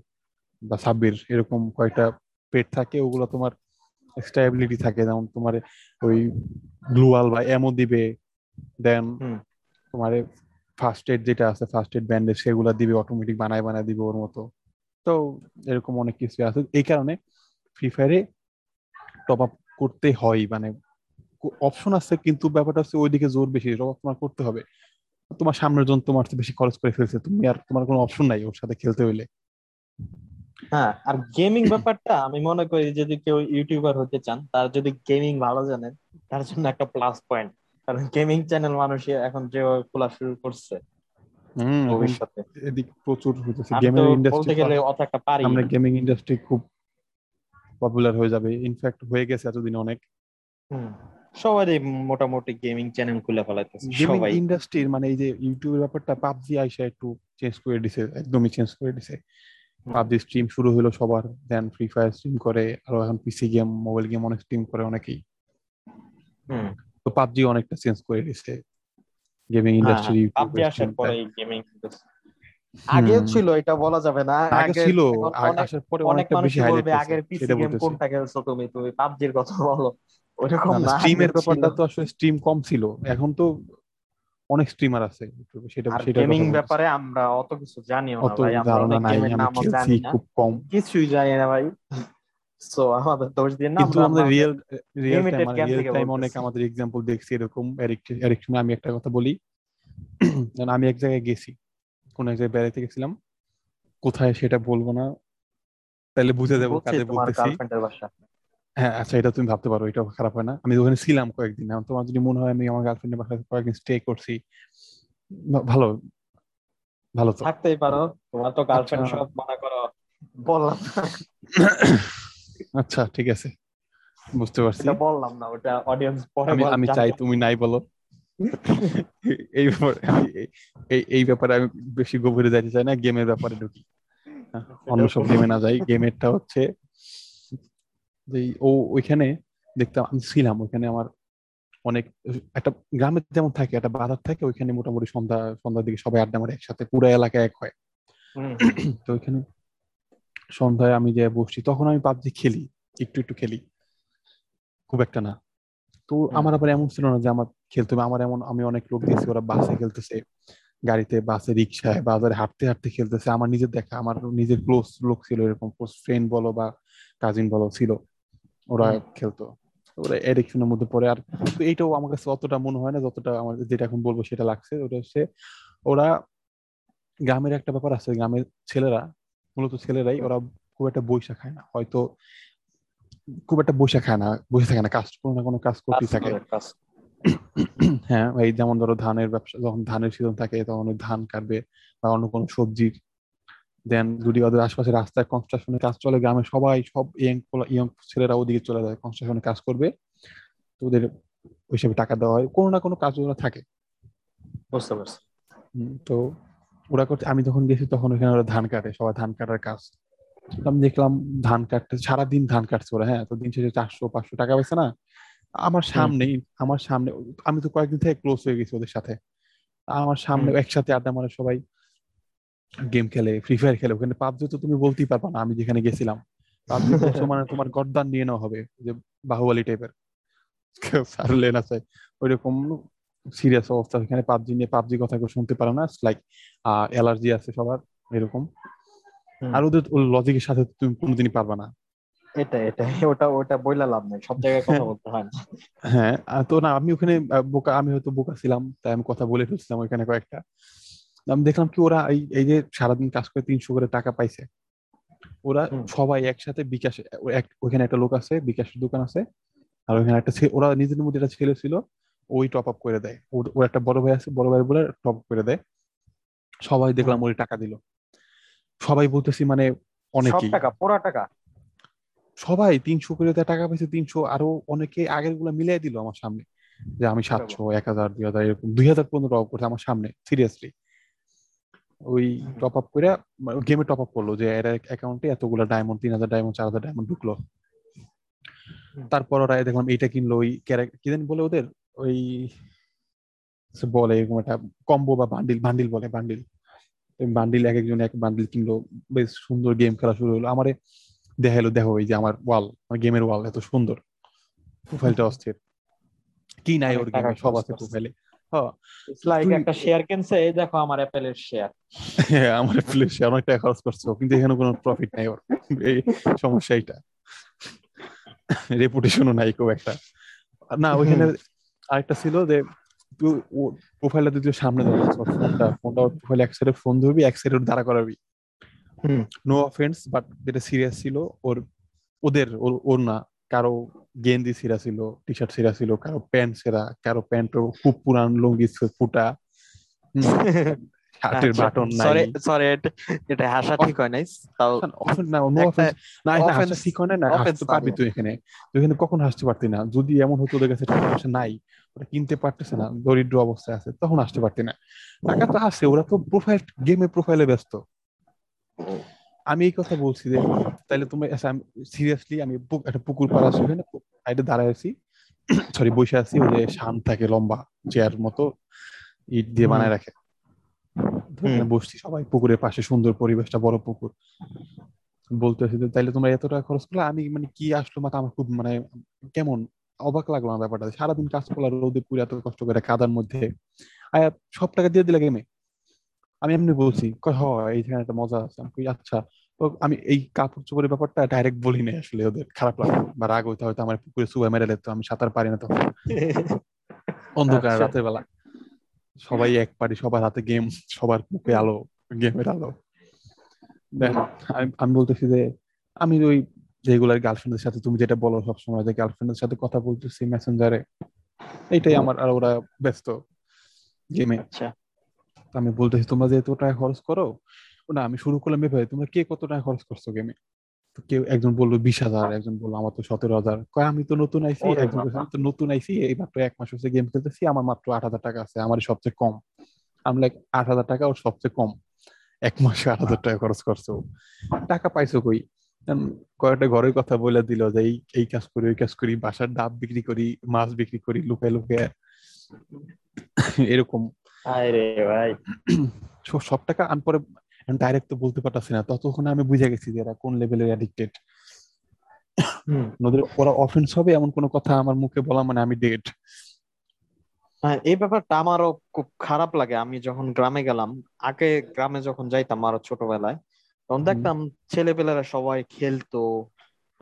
Speaker 2: বা সাব্বির এরকম কয়েকটা পেট থাকে ওগুলো তোমার এক্সট্রা অ্যাবিলিটি থাকে। যেমন তোমার ওই গ্লুয়াল বা এমও দিবে দেন তোমার ফার্স্ট এড যেটা আছে ফার্স্ট এড ব্যান্ডেজ সেগুলো দিবে অটোমেটিক বানায় বানায় দিবে ওর মতো। তো এরকম অনেক কিছু আছে। এই কারণে ফ্রি ফায়ারে টপ আপ করতে হয়। মানে অপশন আছে, কিন্তু ব্যাপারটা হচ্ছে ওইদিকে জোর বেশি। টপ আপ তোমার করতে হবে। তোমার সামনের জন তোমার বেশি খরচ করে ফেলছে। তুমি আর তোমার কোনো অপশন নাই ওর সাথে খেলতে হইলে।
Speaker 1: হ্যাঁ আর গেমিং ব্যাপারটা আমি মনে করি যদি কেউ ইউটিউবার হতে চান, তার যদি গেমিং ভালো জানেন, তার জন্য একটা প্লাস পয়েন্ট কারণ গেমিং চ্যানেল মানুষ এখন যেভাবে খোলা শুরু করছে ভবিষ্যতে।
Speaker 2: এদিক প্রচুর হইতেছে।
Speaker 1: বলতে
Speaker 2: ইন্ডাস্ট্রি
Speaker 1: গেলে অত একটা পারি
Speaker 2: আমরা গেমিং ইন্ডাস্ট্রি খুব পপুলার হয়ে যাবে। ইনফ্যাক্ট হয়ে গেছে এতদিন অনেক।
Speaker 1: হুম। সবারই মোটামুটি গেমিং চ্যানেল খুলে ফেলাইতেছে
Speaker 2: গেমিং
Speaker 1: সবাই।
Speaker 2: ইন্ডাস্ট্রির মানে এই যে ইউটিউবের ব্যাপারটা পাবজি আইসা একটু চেঞ্জ করে দিছে একদমই চেঞ্জ করে দিছে। পাবজি স্ট্রিম শুরু হলো সবার দেন ফ্রি ফায়ার স্ট্রিম করে আরও এখন পিসি গেম মোবাইল গেম অনেক স্ট্রিম করে অনেকেই।
Speaker 1: হুম।
Speaker 2: তো পাবজি অনেকটা চেঞ্জ করে দিছে। গেমিং
Speaker 1: হ্যাঁ,
Speaker 2: ইন্ডাস্ট্রি
Speaker 1: পাবজি আসার পরে গেমিং আগেও ছিল এটা বলা যাবে না।
Speaker 2: আগে ছিল আসার পরে অনেকটা বেশি হাইলাইট
Speaker 1: আগের পিসি গেম কোনটা খেলছো তুমি? তুমি পাবজির কথা বলো। ওইরকম না
Speaker 2: স্ট্রিমের ব্যাপারটা তো আসলে স্ট্রিম কম ছিল। এখন তো অনেক স্ট্রিমার আছে সেটা সেটা
Speaker 1: গেমিং ব্যাপারে আমরা অত কিছু জানিও না
Speaker 2: অত
Speaker 1: ভাই আমরা অনেক গেমের নামও জানি না।
Speaker 2: খুব কম।
Speaker 1: কিছুই জানি না ভাই। সো আমাদের দোষ দিয়ে না
Speaker 2: কিন্তু আমাদের real real time real time অনেক আমাদের এক্সাম্পল দেখছি এরকম এরিক সময় আমি একটা কথা বলি। আমি এক জায়গায় গেছি কোন এক জায়গায় বেড়াতে গেছিলাম। কোথায় সেটা বলব না তাহলে বুঝে দেবো কাদের বলতেছি। হ্যাঁ আচ্ছা এটা তুমি ভাবতে পারো এটা খারাপ হয় না। আমি ওখানে ছিলাম কয়েকদিন এখন তোমার যদি মনে হয় আমি আমার গার্লফ্রেন্ডের বাসায় কয়েকদিন স্টে করছি ভালো ভালো তো।
Speaker 1: থাকতেই পারো তোমার তো গার্লফ্রেন্ড
Speaker 2: আচ্ছা।
Speaker 1: সব মনে করো বললাম
Speaker 2: আচ্ছা ঠিক আছে। বুঝতে পারছি।
Speaker 1: এটা বললাম না ওটা অডিয়েন্স পরে
Speaker 2: আমি আমি চাই তুমি নাই বলো। এই ব্যাপারে এই এই ব্যাপারে আমি বেশি গভীরে যাইতে চাই না গেমের ব্যাপারে ঢুকি। হ্যাঁ, অন্য সব গেমে না যাই। গেমেরটা হচ্ছে যে ও ওইখানে দেখতাম আমি ছিলাম ওইখানে আমার অনেক একটা গ্রামে যেমন থাকে একটা বাজার থাকে ওইখানে মোটামুটি সন্ধ্যা সন্ধ্যার দিকে সবাই আড্ডা মারে একসাথে পুরো এলাকা এক হয়। তো ওইখানে সন্ধ্যায় আমি যে বসছি তখন আমি পাবজি খেলি একটু একটু খেলি। খুব একটা না। তো আমার আবার এমন ছিল না যে আমার খেলতে হবে। আমার এমন আমি অনেক লোক দেখছি ওরা বাসে খেলতেছে গাড়িতে বাসে রিক্সায় বাজারে হাঁটতে হাঁটতে খেলতেছে। আমার নিজের দেখা আমার নিজের ক্লোজ লোক ছিল এরকম ক্লোজ ফ্রেন্ড বলো বা কাজিন বলো ছিল ওরা খেলতো। ওরা এডিকশনের মধ্যে পড়ে। আর তো এইটাও আমার কাছে অতটা মনে হয় না যতটা আমার যেটা এখন বলব সেটা লাগছে। ওটা হচ্ছে ওরা গ্রামের একটা ব্যাপার আছে গ্রামের ছেলেরা মূলত ছেলেরাই ওরা খুব একটা বৈশা খায় না। হয়তো খুব একটা বৈশা খায় না বসে থাকে না কাজ কোনো না কোনো কাজ করতেই
Speaker 1: কাজ
Speaker 2: থাকে। হ্যাঁ এই যেমন ধরো ধানের ব্যবসা যখন ধানের সিজন থাকে তখন ধান কাটবে বা অন্য কোনো সবজির দেন যদি ওদের আশপাশে রাস্তায় কনস্ট্রাকশনের কাজ চলে গ্রামে সবাই সব ইয়ং ইয়ং ছেলেরা ওদিকে চলে যায় কনস্ট্রাকশনের কাজ করবে। তো ওদের ওই টাকা দেওয়া হয়। কোনো না কোনো কাজ ওরা থাকে।
Speaker 1: বুঝতে পারছি।
Speaker 2: তো ওরা করতে আমি যখন গেছি তখন ওখানে ওরা ধান কাটে সবাই ধান কাটার কাজ। আমি দেখলাম ধান কাটতে সারাদিন ধান কাটছে ওরা হ্যাঁ তো দিন শেষে চারশো পাঁচশো টাকা পেয়েছে না? আমার সামনেই আমার সামনে আমি তো কয়েকদিন থেকে ক্লোজ হয়ে গেছি ওদের সাথে। আমার সামনে একসাথে আড্ডা মারে সবাই গেম খেলে ফ্রি ফায়ার খেলে ওখানে পাবজি তো তুমি বলতেই পারবা না আমি যেখানে গেছিলাম। পাবজি মানে তোমার গর্দান নিয়ে নেওয়া হবে যে বাহুবলী টাইপের সারলে না চাই ওইরকম সিরিয়াস অবস্থা এখানে পাবজি নিয়ে পাবজি কথা কেউ শুনতে পারে না লাইক অ্যালার্জি আছে সবার এরকম। আর ওদের লজিকের সাথে তুমি কোনোদিনই পারবা না।
Speaker 1: এটা এটা ওটা ওটা বইলা লাভ নেই সব জায়গায় কথা বলতে হয় না।
Speaker 2: হ্যাঁ তো না আমি ওখানে বোকা আমি হয়তো বোকা ছিলাম তাই আমি কথা বলে ফেলছিলাম ওইখানে কয়েকটা। আমি দেখলাম কি ওরা এই এই যে সারাদিন কাজ করে তিনশো করে টাকা পাইছে। ওরা সবাই একসাথে বিকাশে ওইখানে একটা লোক আছে বিকাশের দোকান আছে। আর ওখানে একটা ওরা নিজেদের মধ্যে একটা ছেলে ছিল ওই টপ আপ করে দেয়। ওর একটা বড় ভাই আছে বড় ভাই বলে টপ আপ করে দেয়। সবাই দেখলাম ওই টাকা দিল। সবাই বলতেছি মানে অনেকেই।
Speaker 1: টাকা পুরা টাকা?
Speaker 2: সবাই তিনশো করে দেয় টাকা পাইছে তিনশো আরও অনেকে আগেরগুলা মিলিয়ে দিল আমার সামনে। যে আমি সাতশো এক হাজার দুই হাজার এরকম দুই হাজার পর্যন্ত টপ আপ করছে আমার সামনে সিরিয়াসলি ওই টপ আপ করে গেমে টপ আপ করল যে এর অ্যাকাউন্টে এতগুলো ডায়মন্ড তিন হাজার ডায়মন্ড চার হাজার ডায়মন্ড ঢুকলো। তারপর ওরা দেখলাম এইটা কিনলো ওই কি জানি বলে ওদের? ওই বলে এরকম একটা কম্বো বা বান্ডিল বান্ডিল বলে বান্ডিল বান্ডিল এক একজন এক বান্ডিল কিনলো বেশ সুন্দর গেম খেলা শুরু হলো। আমারে দেখাইলো দেখো এই যে আমার ওয়াল আমার গেমের ওয়াল এত সুন্দর। প্রোফাইলটা অস্থির। কি নাই ওর গেমে সব আছে। প্রোফাইলে হ্যাঁ।
Speaker 1: লাইক একটা শেয়ার কিনছে এই দেখো আমার অ্যাপেলের শেয়ার
Speaker 2: হ্যাঁ, আমার অনেক টাকা খরচ করছে। কিন্তু এখানে কোনো প্রফিট নাই ওর। এই সমস্যা এইটা। রেপুটেশনও নাই খুব একটা। না ওইখানে আরেকটা ছিল যে প্রোফাইলটা তুই সামনে ধরে ফোনটা ফোনটা প্রোফাইল এক সাইডে ফোন ধরবি এক সাইডে দাঁড়া করাবি।
Speaker 1: হুম।
Speaker 2: নো অফেন্স বাট যেটা সিরিয়াস ছিল ওর ওদের ওর ওর না। কারও গেঞ্জি ছিঁড়া ছিল টি শার্ট ছিঁড়া ছিল কারও প্যান্ট ছেঁড়া কারও প্যান্ট খুব পুরান লুঙ্গি ফুটা। শার্টের বাটন নাই।
Speaker 1: সরি সরি এটা হাসা ঠিক হয় নাই তাও
Speaker 2: না নো অফেন্স না এটা হাসা ঠিক হয় না না হাসতে পারবি তুই এখানে। তুই এখানে কখন হাসতে পারতি না? যদি এমন হতো ওদের কাছে টাকা পয়সা নাই ওরা কিনতে পারতেছে না দরিদ্র অবস্থায় আছে তখন আসতে পারতি না। টাকা তো আছে ওরা তো প্রোফাইল গেমে প্রোফাইলে ব্যস্ত। আমি এই কথা বলছি যে তাহলে তুমি সিরিয়াসলি আমি একটা পুকুর পাড়া আছে ওখানে সাইডে দাঁড়ায় আছি। সরি বসে আছি ওই যে শান থাকে লম্বা চেয়ার মতো ইট দিয়ে বানায় রাখে। বসছি সবাই পুকুরের পাশে সুন্দর পরিবেশটা বড় পুকুর। বলতেছি যে তাইলে তোমরা এত টাকা খরচ করলে আমি মানে কি আসলো? মাথা আমার খুব মানে কেমন অবাক লাগল আমার ব্যাপারটা। সারাদিন কাজ করলাম রোদে পুরো এত কষ্ট করে কাদার মধ্যে। আর সব টাকা দিয়ে দিলে গেমে আমি এমনি বলছি হ এইখানে একটা মজা আছে। আমি আচ্ছা। তো আমি এই কাপড় চোপড়ের ব্যাপারটা ডাইরেক্ট বলি নাই আসলে ওদের। খারাপ লাগল। বা রাগ হইতে হয়তো আমার পুকুরে সুবাই মেরে তো আমি সাঁতার পারি না তখন। অন্ধকার
Speaker 1: আচ্ছা।
Speaker 2: রাতের বেলা। সবাই এক পারি সবার হাতে গেম সবার মুখে আলো গেমের আলো। আমি- বলতেছি যে আমি ওই রেগুলার গার্লফ্রেন্ডের সাথে তুমি যেটা বলো সবসময় যে গার্লফ্রেন্ডের সাথে কথা বলতেছি মেসেঞ্জারে এইটাই আমার আর ওরা ব্যস্ত গেমে
Speaker 1: আচ্ছা।
Speaker 2: আমি বলতেছি তোমরা যে এত টাকা খরচ করো না আমি শুরু করলাম এভাবে তোমরা কে কত টাকা খরচ করছ গেমে কেউ একজন বলল বিশ হাজার একজন বলল আমার তো সতেরো হাজার। কয় আমি তো নতুন
Speaker 1: ওরে
Speaker 2: একজন আমি তো নতুন আইছি এই মাত্র এক মাস হচ্ছে গেম খেলতেছি আমার মাত্র আট হাজার টাকা আছে আমার সবচেয়ে কম। আমি লাইক আট হাজার টাকা ওর সবচেয়ে কম। এক মাসে আট হাজার টাকা খরচ করছ টাকা পাইছো কই? কয়েকটা ঘরের কথা বলে দিল যে এই এই কাজ করি ওই কাজ করি বাসার ডাব বিক্রি করি মাছ বিক্রি করি লুকায় লুকায়। এরকম।
Speaker 1: আরে ভাই।
Speaker 2: সব- সব টাকা আমি পরে ডাইরেক্ট তো বলতে পারতাছি না। ততক্ষণ আমি বুঝে গেছি যে এরা কোন লেভেলের অ্যাডিক্টেড। ওদের ওরা অফেন্স হবে এমন কোনো কথা আমার মুখে বলা মানে আমি ডেড
Speaker 1: হ্যাঁ এই ব্যাপারটা আমারও খুব খারাপ লাগে। আমি যখন গ্রামে গেলাম আগে গ্রামে যখন যাইতাম আরও ছোটবেলায় তখন। দেখতাম ছেলেপেলেরা সবাই খেলতো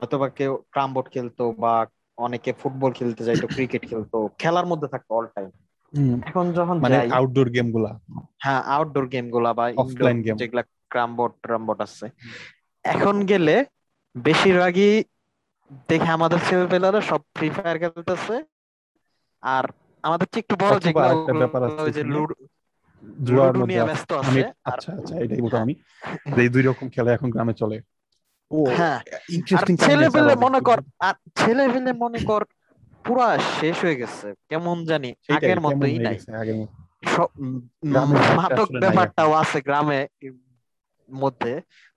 Speaker 1: অথবা কেউ ক্রাম বোর্ড খেলতো বা অনেকে ফুটবল খেলতে যাইতো ক্রিকেট খেলতো খেলার মধ্যে থাকতো অল টাইম এখন যখন
Speaker 2: মানে আউটডোর গেমগুলা।
Speaker 1: হ্যাঁ আউটডোর গেমগুলা বা
Speaker 2: Offline game.
Speaker 1: যেগুলা ক্রাম বোর্ড ট্রাম বোর্ড আছে। এখন গেলে বেশিরভাগই দেখে আমাদের ছেলেপেলেরা সব ফ্রি ফায়ার খেলতেছে। আর আমাদের চেয়ে একটু বড়
Speaker 2: আরেকটা ব্যাপার আছে
Speaker 1: ওই যে
Speaker 2: জুয়ার মধ্যে।
Speaker 1: ব্যস্ত
Speaker 2: আমি
Speaker 1: আছে
Speaker 2: আচ্ছা আচ্ছা এটাই বলতাম আমি যে এই দুই রকম খেলা এখন গ্রামে চলে। ও
Speaker 1: হ্যাঁ
Speaker 2: ইন্টারেস্টিং
Speaker 1: ছেলে পেলে মনে কর আর ছেলে পেলে মনে কর পুরা শেষ হয়ে গেছে কেমন জানি আগের মতোই নাই।
Speaker 2: আগের মতো।
Speaker 1: মাদক ব্যাপারটাও আছে গ্রামে মধ্যে।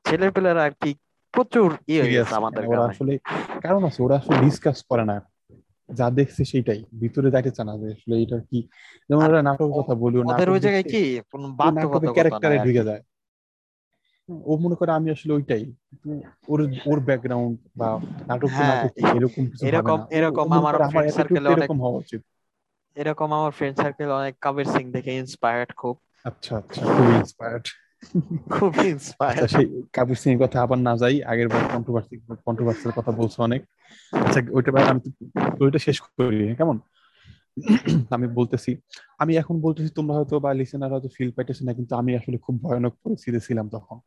Speaker 1: ছেলে পেলেরা আর কি প্রচুর ইয়ে হয়ে গেছে আমাদের
Speaker 2: ওরা
Speaker 1: গ্রামে।
Speaker 2: আসলে কারণ আছে ওরা আসলে ডিসকাস করে না। যা দেখছে সেটাই ভিতরে যাইতে চায় না যে আসলে এটা কি। যেমন ওরা নাটকের কথা বলি
Speaker 1: ওদের ওই জায়গায় কি কোনো বাধ্যবাধকতা
Speaker 2: ক্যারেক্টারে ঢুকে যায়। ও মনে করে আমি আসলে ওইটাই। ওর ওর ব্যাকগ্রাউন্ড বা নাটক
Speaker 1: হ্যাঁ,
Speaker 2: এরকম
Speaker 1: এরকম এরকম আমার সার্কেলে অনেক
Speaker 2: এরকম হওয়া উচিত।
Speaker 1: এরকম আমার ফ্রেন্ড সার্কেল অনেক কবির সিং দেখে ইন্সপায়ার্ড খুব।
Speaker 2: আচ্ছা আচ্ছা খুবই ইন্সপায়ার্ড
Speaker 1: খুব ইন্সপায়ার্ড
Speaker 2: সেই কাবির সিং কথা আবার না যাই আগের বার কন্ট্রোভার্সি কন্ট্রোভার্সির কথা বলছো অনেক। আচ্ছা ওইটা আমি ওইটা শেষ করি কেমন? আমি বলতেছি আমি এখন বলতেছি তোমরা হয়তো বা লিসেনার হয়তো ফিল পাইতেছে না কিন্তু আমি আসলে খুব ভয়ানক পরিস্থিতি ছিলাম তখন।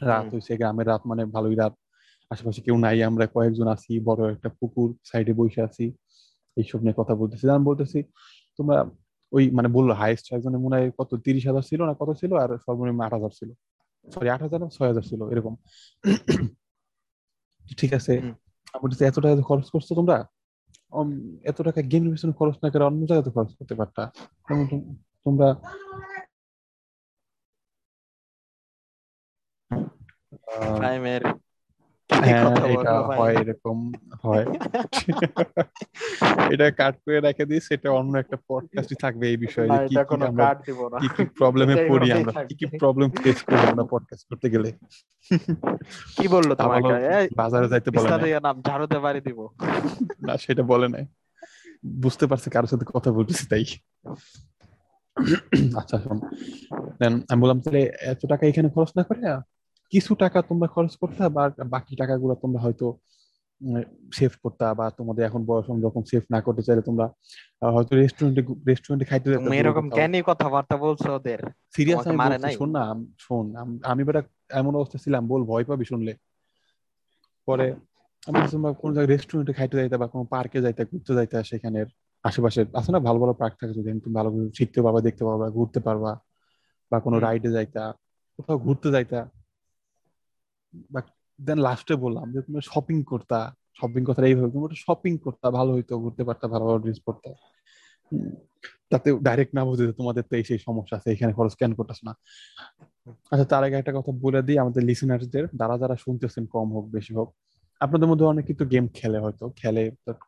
Speaker 2: রাত। হয়েছে গ্রামের রাত মানে ভালোই রাত। আশেপাশে কেউ নাই আমরা কয়েকজন আছি বড় একটা পুকুর সাইডে বসে আছি। এইসব নিয়ে কথা বলতেছি। আমি বলতেছি তোমরা ওই মানে বলল হাইস্ট একজনের মনে হয় কত তিরিশ হাজার ছিল না কত ছিল? আর সর্বনিম্ন আট হাজার ছিল। সরি আট হাজার ছয় হাজার ছিল এরকম। ঠিক আছে আমি বলতেছি এত টাকা খরচ করছ তোমরা? এত টাকা গেমের পিছনে খরচ না করে অন্য জায়গাতে খরচ করতে পারতা? তোমরা
Speaker 1: প্রাইমের
Speaker 2: এটা হয় এরকম হয়। এটা কাট করে রেখে দিস এটা অন্য একটা পডকাস্টই থাকবে এই বিষয়ে কি কি আমরা
Speaker 1: না।
Speaker 2: কি কি প্রবলেমে পড়ি আমরা কি কি প্রবলেম ফেস করি আমরা পডকাস্ট করতে গেলে।
Speaker 1: কি বলল তোমাকে
Speaker 2: বাজারে যাইতে বলে
Speaker 1: ইয়ে নাম ঝাড়ুতে বাড়ি দিব।
Speaker 2: না সেটা বলে নাই। বুঝতে পারছে কারোর সাথে কথা বলতেছি তাই। আচ্ছা শোন। আমি বললাম তাহলে এত টাকা এখানে খরচ না করে কিছু টাকা তোমরা খরচ করতে বা বাকি টাকাগুলো তোমরা হয়তো সেভ করতা বা তোমাদের এখন বয়স যখন সেভ না করতে চাইলে তোমরা হয়তো রেস্টুরেন্টে রেস্টুরেন্টে খাইতে যেতে
Speaker 1: তুমি এরকম জ্ঞানী কথাবার্তা বলছো ওদের।
Speaker 2: সিরিয়াস আমি বলছি? শোন না শোন আমি বেটা এমন অবস্থা ছিলাম বল ভয় পাবি শুনলে। পরে আমি তোমরা কোন জায়গায় রেস্টুরেন্টে খাইতে যাইতে বা কোনো পার্কে যাইতে ঘুরতে যাইতে সেখানে আশেপাশে আছে না ভালো ভালো পার্ক থাকে যদি তুমি ভালো শিখতে পারবা দেখতে পারবা ঘুরতে পারবা বা কোনো রাইডে যাইতা কোথাও ঘুরতে যাইতা বা দেন লাস্টে বললাম যে তুমি শপিং করতা শপিং কথাটা এইভাবে তুমি শপিং করতা ভালো হইতো ঘুরতে পারতা ভালো ভালো ড্রেস পরতা। তাতে ডাইরেক্ট না বুঝে তোমাদের তো এই সেই সমস্যা আছে এখানে খরচ কেন করতেছ না? আচ্ছা তার আগে একটা কথা বলে দিই আমাদের লিসেনারদের যারা যারা শুনতেছেন কম হোক বেশি হোক আপনাদের মধ্যে অনেকে তো গেম খেলে হয়তো খেলে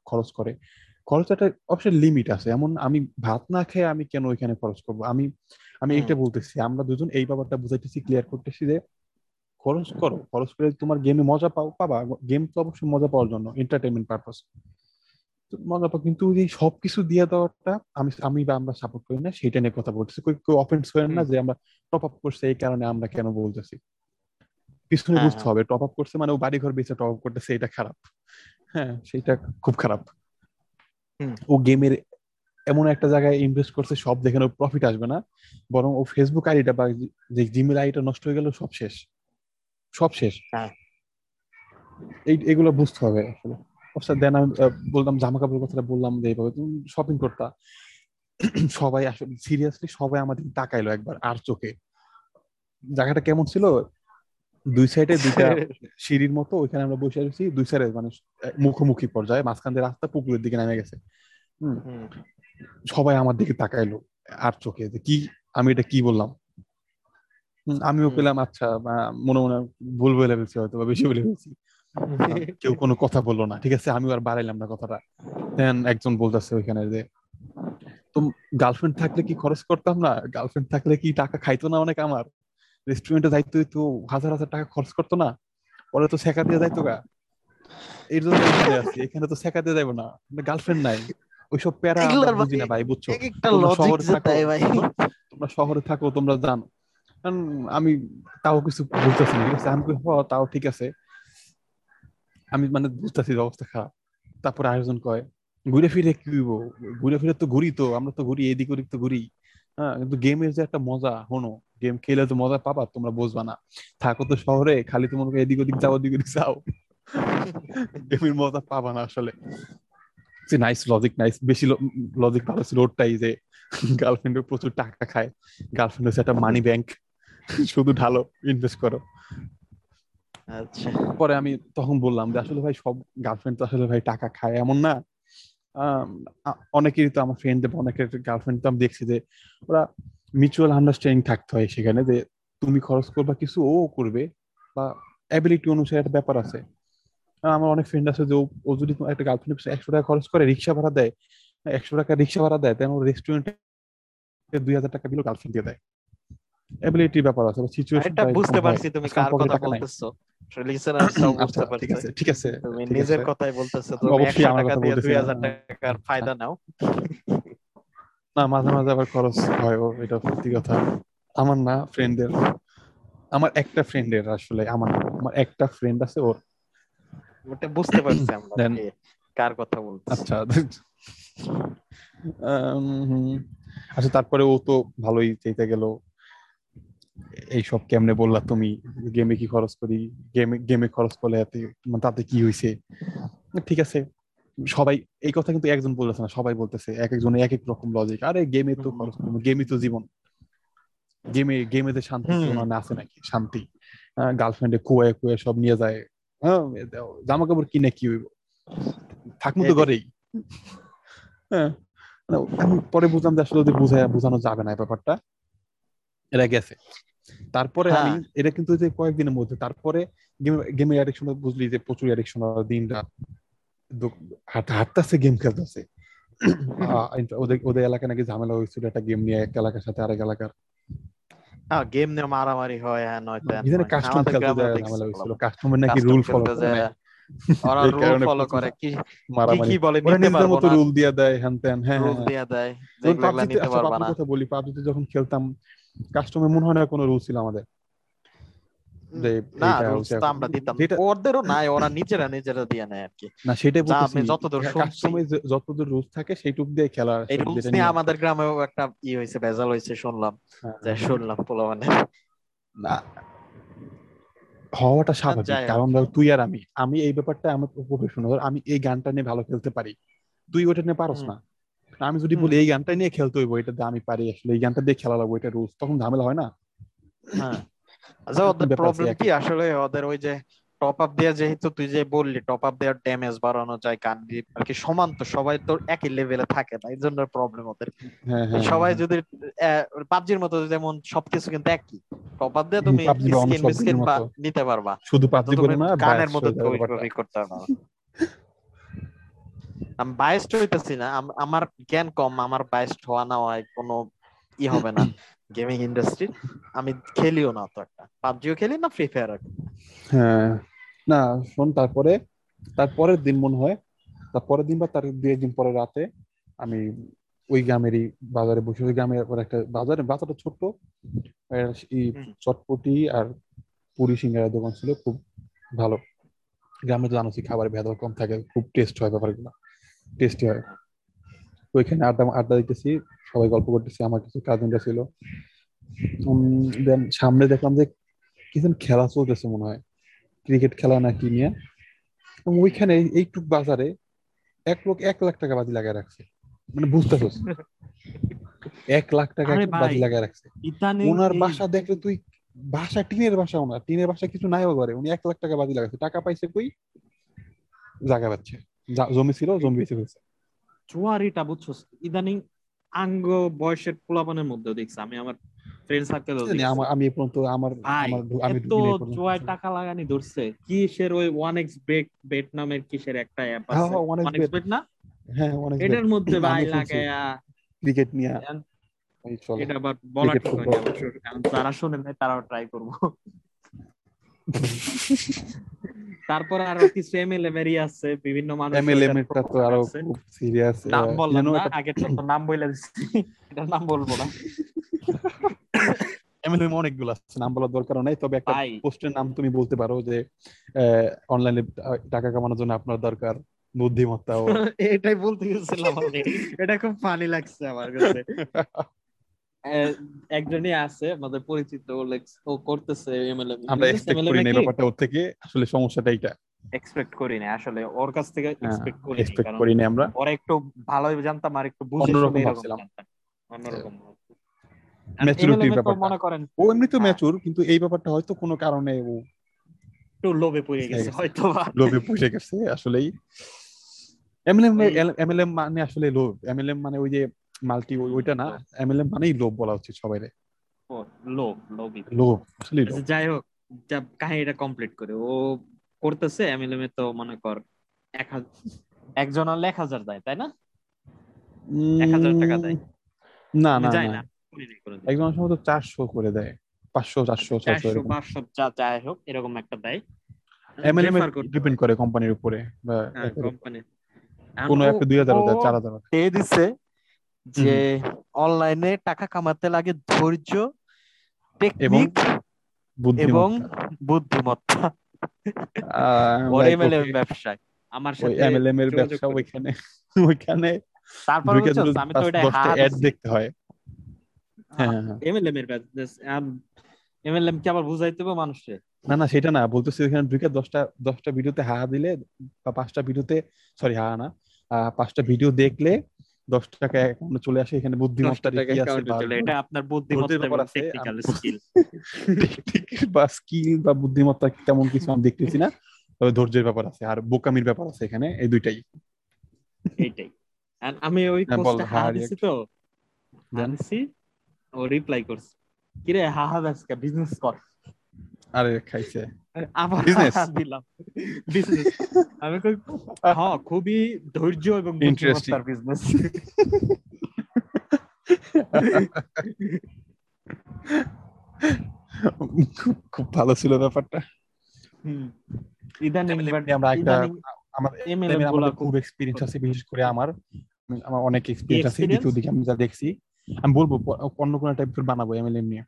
Speaker 2: খরচ করে। খরচ একটা অবশ্যই লিমিট আছে এমন আমি ভাত না খেয়ে আমি কেন ওইখানে খরচ করব? আমি আমি। এটা বলতেছি আমরা দুজন এই ব্যাপারটা বুঝাইতেছি ক্লিয়ার করতেছি যে খরচ করো খরচ করে তোমার গেমে মজা পাও পাবা। গেম তো অবশ্যই মজা পাওয়ার জন্য এন্টারটেনমেন্ট পারপাস মজা পাও কিন্তু এই সবকিছু দিয়ে দেওয়াটা আমি আমি বা আমরা সাপোর্ট করি না সেটা নিয়ে কথা বলতেছি। কেউ কেউ অফেন্স করেন না যে আমরা টপ আপ করছে এই কারণে আমরা কেন বলতেছি? পিছনে
Speaker 1: হ্যাঁ,
Speaker 2: বুঝতে
Speaker 1: হ্যাঁ।
Speaker 2: হবে টপ আপ করছে মানে ও বাড়ি ঘর বেঁচে টপ আপ করতেছে এটা খারাপ। হ্যাঁ সেটা খুব খারাপ। ও গেমের এমন একটা জায়গায় ইনভেস্ট করছে সব দেখে প্রফিট আসবে না। বরং ও ফেসবুক আইডিটা বা যে জিমেল আইডিটা নষ্ট হয়ে গেল সব শেষ। সব শেষ।
Speaker 1: হ্যাঁ।
Speaker 2: এই এগুলো বুঝতে হবে আসলে। অবশ্য দেন আমি বললাম জামা কাপড়ের কথাটা বললাম যে এইভাবে তুমি শপিং করতা। সবাই আসলে সিরিয়াসলি সবাই আমাদের তাকাইলো একবার আর চোখে। জায়গাটা কেমন ছিল? দুই সাইডে দুইটা সিঁড়ির মতো ওইখানে আমরা বসে আছি। দুই সাইডে মানে মুখোমুখি পর্যায়ে। মাঝখান দিয়ে রাস্তা পুকুরের দিকে নেমে গেছে। সবাই আমার দিকে তাকাইলো আর চোখে যে কি আমি এটা কি বললাম? আমিও পেলাম আচ্ছা মনে মনে ভুল বলে ফেলছি হয়তো বা বেশি বলে ফেলছি। কেউ কোনো কথা বলল না ঠিক আছে? আমিও আর বাড়াইলাম না কথাটা। দেন একজন বলতেছে ওইখানে যে তো গার্লফ্রেন্ড থাকলে কি খরচ করতাম না? গার্লফ্রেন্ড থাকলে কি টাকা খাইতো না অনেক আমার? রেস্টুরেন্টে যাইতো তো হাজার হাজার টাকা খরচ করতো না? পরে তো সেকা দিয়ে যাইতো গা। এর জন্য এখানে আছি এখানে তো সেকা দিয়ে যাইবো না। গার্লফ্রেন্ড নাই। ওইসব প্যারা বুঝি না ভাই বুঝছ? তোমরা শহরে থাকো, তোমরা শহরে থাকো তোমরা জানো। কারণ আমি তাও কিছু বুঝতেছি না, ঠিক আছে? আমি তাও ঠিক আছে। আমি মানে বুঝতেছি অবস্থা খারাপ। তারপর আয়োজন কয়, ঘুরে ফিরে কি ঘুরে ফিরে তো ঘুরি তো, আমরা তো ঘুরি, এদিক ওদিক তো ঘুরি। হ্যাঁ কিন্তু গেমের যে একটা মজা হনো গেম খেলে তো মজা পাবা, তোমরা বুঝবা না। থাকো তো শহরে, খালি তো করো এদিক ওদিক যাও, ওদিক ওদিক যাও। গেমের মজা পাবা না আসলে। যে নাইস লজিক নাইস বেশি লজিক ভালো ছিল যে গার্লফ্রেন্ডের প্রচুর টাকা খায়। গার্লফ্রেন্ড হচ্ছে একটা মানি ব্যাংক শুধু ঢালো ইনভেস্ট করো।
Speaker 1: আচ্ছা।
Speaker 2: পরে আমি তখন বললাম যে আসলে ভাই সব গার্লফ্রেন্ড তো আসলে ভাই টাকা খায় এমন না। অনেকেরই তো আমার ফ্রেন্ড অনেকের গার্লফ্রেন্ড তো আমি দেখছি যে ওরা মিউচুয়াল আন্ডারস্ট্যান্ডিং থাকতে হয় সেখানে যে তুমি খরচ করবা কিছু ও করবে। বা অ্যাবিলিটি অনুসারে একটা ব্যাপার আছে। আমার অনেক ফ্রেন্ড আছে যে ও- ও যদি একটা গার্লফ্রেন্ড একশো টাকা খরচ করে রিক্সা ভাড়া দেয় একশো টাকা রিক্সা ভাড়া দেয় তেমন রেস্টুরেন্টে দুই হাজার টাকা দিলেও গার্লফ্রেন্ড দিয়ে দেয়। অ্যাবিলিটি ব্যাপার আছে বা সিচুয়েশন
Speaker 1: এটা বুঝতে পারছি তুমি কার কথা বলতেছো। বুঝতে
Speaker 2: আচ্ছা ঠিক আছে ঠিক আছে
Speaker 1: তুমি নিজের কথাই বলতেছো তুমি
Speaker 2: অবশ্যই আমার
Speaker 1: টাকা
Speaker 2: কথা
Speaker 1: দিয়ে
Speaker 2: বলতেছি।
Speaker 1: দুই
Speaker 2: না।
Speaker 1: হাজার টাকার ফায়দা নাও।
Speaker 2: না মাঝে মাঝে আবার খরচ হয় ও এটা সত্যি কথা। আমার না ফ্রেন্ডের আমার একটা ফ্রেন্ডের আসলে আমার আমার একটা ফ্রেন্ড আছে ওর।
Speaker 1: ওটা বুঝতে পারছি আমরা কার কথা বলতেছি।
Speaker 2: আচ্ছা। আচ্ছা তারপরে ও তো ভালোই চাইতে গেল এইসব কেমনে বললা তুমি? গেমে কি খরচ করি? গেমে গেমে খরচ করলে এতে মানে তাতে কি হয়েছে ঠিক আছে সবাই এই কথা কিন্তু একজন বলতেছে না সবাই বলতেছে। এক একজন এক এক রকম লজিক আরে গেমে তো খরচ করব গেমই তো জীবন। গেমে গেমেতে শান্তি
Speaker 1: হুম।
Speaker 2: কি মানে আছে নাকি? শান্তি। গার্লফ্রেন্ডে কুয়ে কুয়ে সব নিয়ে যায়। হ্যাঁ জামা কাপড় কিনে কি হইব? থাকব তো ঘরেই। হ্যাঁ পরে বুঝলাম যে আসলে বুঝায় বোঝানো যাবে না ব্যাপারটা। এরা গেছে। তারপরে আমি
Speaker 1: হ্যাঁ।
Speaker 2: এটা কিন্তু যে কয়েকদিনের মধ্যে তারপরে গেমের অ্যাডিকশন বুঝলি যে প্রচুর অ্যাডিকশন দিন রাত হাঁটতেছে গেম খেলতেছে। ওদের ওদের এলাকায় নাকি ঝামেলা হয়েছিল একটা গেম নিয়ে এক এলাকার সাথে আরেক এলাকার।
Speaker 1: হ্যাঁ গেম নিয়ে মারামারি হয় হ্যাঁ হয়।
Speaker 2: কাস্টম খেলতে ঝামেলা হয়েছিল। কাস্টমার নাকি রুল ফলো করে।
Speaker 1: যায়, ওরা রুল ফলো করে কি কি
Speaker 2: মারামারি।
Speaker 1: কি বলে নিতে পারব না?
Speaker 2: রুল দিয়ে দেয় হ্যান ত্যান হ্যাঁ
Speaker 1: রুল
Speaker 2: হ্যাঁ।
Speaker 1: দেয় যেগুলো নিতে পারবা না।
Speaker 2: কথা বলি পাবজিতে যখন খেলতাম কাস্টমে মনে হয় না কোনো রুল ছিল আমাদের।
Speaker 1: না
Speaker 2: এইটা
Speaker 1: রুলস
Speaker 2: হচ্ছে
Speaker 1: তো আমরা দিতাম। ওদেরও নাই ওরা নিজেরা নিজেরা দিয়ে নেয় আর কি।
Speaker 2: না সেটাই
Speaker 1: যা যতদূর
Speaker 2: কাস্টমে যতদূর রুলস থাকে সেইটুক দিয়ে খেলা
Speaker 1: এই রুলস নিয়ে
Speaker 2: নিয়ে
Speaker 1: আমাদের গ্রামেও একটা ই হয়েছে ভেজাল হয়েছে শুনলাম।
Speaker 2: হ্যাঁ,
Speaker 1: যে শুনলাম পোলা মানে
Speaker 2: না হওয়াটা স্বাভাবিক। কারণ ধর তুই আর আমি আমি এই ব্যাপারটা আমার প্রফেশনাল আমি এই গানটা নিয়ে ভালো খেলতে পারি। তুই ওটা নিয়ে পারস না। আমি যদি বলি এই গানটা নিয়ে খেলতে হইব এটা আমি পারি আসলে এই গানটা দিয়ে খেলা লাগবো এটা রুলস তখন ঝামেলা হয় না।
Speaker 1: হ্যাঁ। আচ্ছা ওদের প্রবলেম কি? আসলে ওদের ওই যে টপ আপ দেওয়া যেহেতু তুই যে বললি টপ আপ দেওয়ার ড্যামেজ বাড়ানো যায় গান আর কি সমান তো সবাই তো একই লেভেলে থাকে না এই জন্য প্রবলেম ওদের।
Speaker 2: হ্যাঁ হ্যাঁ
Speaker 1: সবাই
Speaker 2: হ্যাঁ।
Speaker 1: যদি পাবজির মতো যেমন সবকিছু কিন্তু একই। টপ আপ দিয়ে তুমি স্কিন বিস্কিন নিতে পারবা।
Speaker 2: শুধু পাবজি করে না
Speaker 1: গানের। ওইভাবেই করতে পারবা। আমি বায়াসড হইতেছি না। আম- আমার জ্ঞান কম আমার বায়াসড হওয়া না হয় কোনো ই হবে না গেমিং ইন্ডাস্ট্রি আমি খেলিও না তো একটা। পাবজিও খেলি না ফ্রি ফায়ার
Speaker 2: হ্যাঁ। না শোন তারপরে তারপরের দিন মনে হয় তার পরের দিন বা তার দুই একদিন পরে রাতে আমি ওই গ্রামেরই বাজারে বসে ওই গ্রামের একটা বাজারে বাজারটা ছোট্ট। এই চটপটি আর পুরি সিঙ্গারের দোকান ছিল খুব ভালো। গ্রামে তো জানোসই খাবারের ভেদাল কম থাকে খুব টেস্ট হয় ব্যাপারগুলো। টেস্টি হয়। ওইখানে আড্ডা আড্ডা দিতেছি সবাই গল্প করতেছি আমার কিছু কাজিনরা ছিল। দেন সামনে দেখলাম যে কি খেলা চলতেছে মনে হয়। ক্রিকেট খেলা না কি নিয়ে। ওইখানে এইটুক বাজারে এক লোক এক লাখ টাকা বাজি লাগায় রাখছে। মানে বুঝতে বুঝতেছস এক লাখ টাকা বাজি লাগায় রাখছে। ওনার বাসা দেখলে তুই বাসা টিনের বাসা ওনার। টিনের বাসা কিছু নাই ঘরে। উনি এক লাখ টাকা বাজি লাগাচ্ছে। টাকা পাইছে কই? জায়গা পাচ্ছে। জমি ছিল জমি বেঁচে ফেলছে।
Speaker 1: জুয়ারিটা বুঝছ ইদানিং আঙ্গ বয়সের পোলাপানের মধ্যেও দেখছি আমি আমার ফ্রেন্ড
Speaker 2: আমার আমি পর্যন্ত আমার আমি পর্যন্ত।
Speaker 1: জুয়ায় টাকা লাগানি ধরছে। কিসের ওই ওয়ান এক্স বেট বেট নামের কিসের একটা অ্যাপ
Speaker 2: হ্যাঁ,
Speaker 1: আছে?
Speaker 2: হ্যাঁ, 1xBet
Speaker 1: ওয়ান এক্স বেট না
Speaker 2: হ্যাঁ অনেক
Speaker 1: এটার মধ্যে ভাই লাগায়া।
Speaker 2: ক্রিকেট নিয়ে। এই
Speaker 1: এটা আবার বলা ঠিক হয়নি যারা শোনে নাই তারাও ট্রাই করব। তারপর আরও কিছু এমএলএ বেরিয়ে আছে বিভিন্ন মানুষ
Speaker 2: এমএলএম এরটা তো
Speaker 1: আরও
Speaker 2: খুব সিরিয়াস
Speaker 1: নাম বললাম না আগের তো নাম বলে দিচ্ছি এটা নাম বলব না।
Speaker 2: এমএলএম অনেকগুলো আছে নাম বলার দরকার নেই তবে একটা পোস্টের নাম তুমি বলতে পারো যে অনলাইনে টাকা কামানোর জন্য আপনার দরকার বুদ্ধিমত্তা ও।
Speaker 1: এটাই বলতে গেছিলাম আমি। এটা খুব ফানি লাগছে আমার কাছে। একজনই আছে আমাদের পরিচিত ও করতেছে এমএলএ
Speaker 2: আমরা এক্সপেক্ট করি না এই ব্যাপারটা ওর থেকে আসলে সমস্যাটা এইটা।
Speaker 1: এক্সপেক্ট করি না আসলে ওর কাছ থেকে এক্সপেক্ট করি
Speaker 2: এক্সপেক্ট করি না আমরা।
Speaker 1: ওরা একটু ভালোই জানতাম আর একটু বুঝে
Speaker 2: অন্যরকম ভাবছিলাম।
Speaker 1: তো
Speaker 2: ব্যাপারটা।
Speaker 1: মনে করেন
Speaker 2: ও এমনি তো
Speaker 1: হ্যাঁ।
Speaker 2: ম্যাচুর কিন্তু এই ব্যাপারটা হয়তো কোনো কারণে ও
Speaker 1: একটু লোভে পড়ে
Speaker 2: হয়ে
Speaker 1: গেছে। হয়তো
Speaker 2: লোভে পড়ে গেছে আসলেই। এমএলএম এমএলএম মানে আসলে লোভ। এমএলএম মানে ওই যে মাল্টি ওইটা না এমএলএম মানেই লোভ বলা উচিত সবাই
Speaker 1: ও, লোভ লোভই।
Speaker 2: লোভ আসলে লোভ।
Speaker 1: আচ্ছা, যাই হোক যা কাহিনীটা কমপ্লিট করে। ও করতেছে এমএলএম এ তো মনে কর এক হাজার একজন হলে এক হাজার দেয় তাই না? এক হাজার টাকা দেয়।
Speaker 2: না
Speaker 1: আমি
Speaker 2: না।
Speaker 1: যাই
Speaker 2: না। একজন সম্ভবত চারশো করে দেয় পাঁচশো চারশো ছয়শো
Speaker 1: চারশো
Speaker 2: এরকম।
Speaker 1: পাঁচশো যা যাই হোক এরকম একটা দেয়।
Speaker 2: এমএলএম ডিপেন্ড করে কোম্পানির উপরে বা
Speaker 1: হ্যাঁ, কোম্পানি
Speaker 2: কোনো একটা দুই হাজার দেয় চার হাজার
Speaker 1: এ দিছে? যে অনলাইনে টাকা কামাতে লাগে ধৈর্য টেকনিক এবং বুদ্ধিমত্তা। এমএলএম ব্যবসায়। আমার সাথে
Speaker 2: এমএলএম এর ব্যবসা ওইখানে ওইখানে
Speaker 1: তারপর আমি তো এটা
Speaker 2: অ্যাড দেখতে হয়। হ্যাঁ হ্যাঁ, হ্যাঁ।
Speaker 1: এমএলএম এর এমএলএম কি আবার বুঝাইতে হবে মানুষে
Speaker 2: না না সেটা না বলতেছি ওইখানে ঢুকে দশটা দশটা ভিডিওতে হা দিলে বা পাঁচটা ভিডিওতে সরি হা না পাঁচটা ভিডিও দেখলে দশ টাকা অ্যাকাউন্টে চলে আসে এখানে আছে
Speaker 1: এটা আপনার বুদ্ধিমত্তা
Speaker 2: ব্যাপার
Speaker 1: টেকনিক্যাল স্কিল
Speaker 2: বা স্কিল বা বুদ্ধিমত্তা তেমন কিছু আমি দেখতেছি না। তবে ধৈর্যের ব্যাপার আছে আর বোকামির ব্যাপার আছে এখানে এই দুইটাই।
Speaker 1: এইটাই। আমি ওই
Speaker 2: হ্যাঁ, বল,
Speaker 1: পোস্টে হা
Speaker 2: হা
Speaker 1: তো? দিছি ও রিপ্লাই করছে। কিরে হা হা আজকে বিজনেস কর।
Speaker 2: আরে খাইছে।
Speaker 1: আবার দিলাম। বিজনেস আমি কই হ্যাঁ খুবই ধৈর্য এবং. বিজনেস
Speaker 2: খুব ভালো ছিল ব্যাপারটা।
Speaker 1: ইদানিং
Speaker 2: আমরা একটা আমার খুব এক্সপিরিয়েন্স আছে বিশেষ করে আমার। আমার অনেক এক্সপিরিয়েন্স আছে দিকে আমি যা দেখছি আমি বলব অন্য কোন টাইপের বানাবো এমএলএম নিয়ে।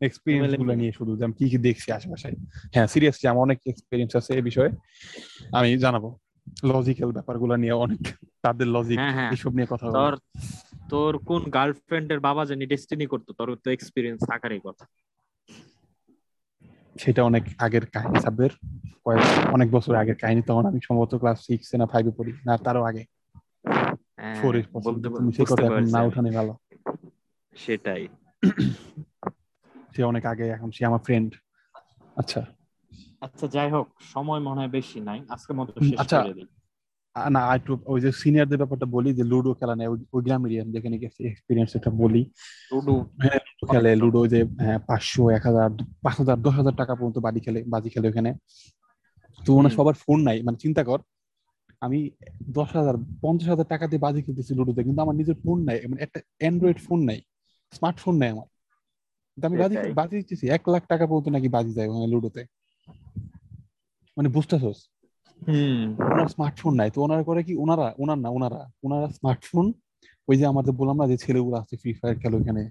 Speaker 2: এক্সপিরিয়েন্সগুলো
Speaker 1: নিয়ে?
Speaker 2: শুধু যে আমি কি কি দেখছি আশেপাশে। হ্যাঁ সিরিয়াসলি আমার অনেক এক্সপিরিয়েন্স আছে এই বিষয়ে। আমি জানাব। লজিক্যাল ব্যাপারগুলো নিয়ে অনেক তাদের লজিক
Speaker 1: হ্যাঁ হ্যাঁ।
Speaker 2: এসব নিয়ে কথা
Speaker 1: তোর তোর কোন গার্লফ্রেন্ডের বাবা জানি ডেস্টিনি করতো? তোর তো এক্সপিরিয়েন্স থাকারই কথা।
Speaker 2: সেটা অনেক আগের কাহিনী সাবের কয়েক অনেক বছর আগের কাহিনী। তখন আমি সম্ভবত ক্লাস সিক্স না ফাইভে পড়ি। না তারও আগে।
Speaker 1: হ্যাঁ,
Speaker 2: ফোর তুমি সেই কথা না। উঠানি ভালো।
Speaker 1: সেটাই।
Speaker 2: সে অনেক আগে এখন সে আমার ফ্রেন্ড আচ্ছা।
Speaker 1: আচ্ছা যাই হোক সময় মনে হয় বেশি নাই। আজকে মতো শেষ
Speaker 2: আচ্ছা,
Speaker 1: করে দিই।
Speaker 2: না একটু ওই যে সিনিয়রদের ব্যাপারটা বলি যে লুডো খেলা নেই ওই- গ্রামের যেখানে গেছি এক্সপিরিয়েন্স এটা বলি।
Speaker 1: লুডো?
Speaker 2: খেলে লুডো যে হ্যাঁ, পাঁচশো এক হাজার পাঁচ হাজার দশ হাজার টাকা পর্যন্ত বাড়ি খেলে বাজি খেলে ওখানে। তো ওনার সবার ফোন নাই। মানে চিন্তা কর আমি দশ হাজার পঞ্চাশ হাজার টাকা দিয়ে বাজি খেলতেছি লুডোতে কিন্তু আমার নিজের ফোন নাই। মানে একটা অ্যান্ড্রয়েড ফোন নাই স্মার্টফোন নাই আমার। আমি বাজি বাজি দিতেছি এক লাখ টাকা পর্যন্ত নাকি বাজি যায় ওখানে লুডোতে। মানে বুঝতেছস?
Speaker 1: হুম।
Speaker 2: ওনার স্মার্টফোন নাই তো ওনারা করে কি ওনারা ওনার না ওনারা ওনারা স্মার্টফোন ওই যে আমাদের বললাম না যে ছেলেগুলো আছে ফ্রি ফায়ার খেলো এখানে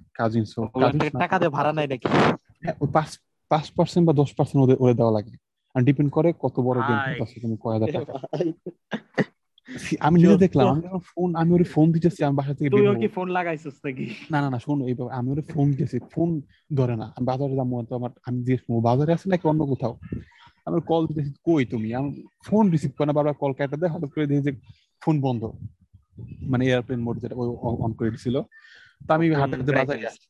Speaker 1: ওগুলো টাকা দিয়ে ভাড়া নাই নাকি?
Speaker 2: হ্যাঁ, ওই পাঁচ পাঁচ পার্সেন্ট বা দশ পার্সেন্ট ওদের ওদের দেওয়া লাগে। আর ডিপেন্ড করে কত বড় গেম তুমি কয় হাজার টাকা। আমি নিজে দেখলাম আমি ফোন আমি ওর ফোন দিতেছি আমি বাসা থেকে হব।
Speaker 1: কি ফোন লাগাইছিস নাকি?
Speaker 2: না না না শোন এইভাবে আমি ওর ফোন দিতেছি ফোন ধরে না আমি বাজারে যাব তো আমার আমি জিজ্ঞেস করব বাজারে আছে নাকি অন্য কোথাও? আমি কল দিতেছি কই তুমি? আমি ফোন রিসিভ করে না বারবার কল কাটা দেয় হঠাৎ করে দেখি যে ফোন বন্ধ মানে এয়ারপ্লেন মোড যেটা অন করে দিছিল। তা আমি হাতে বাজারে আসছি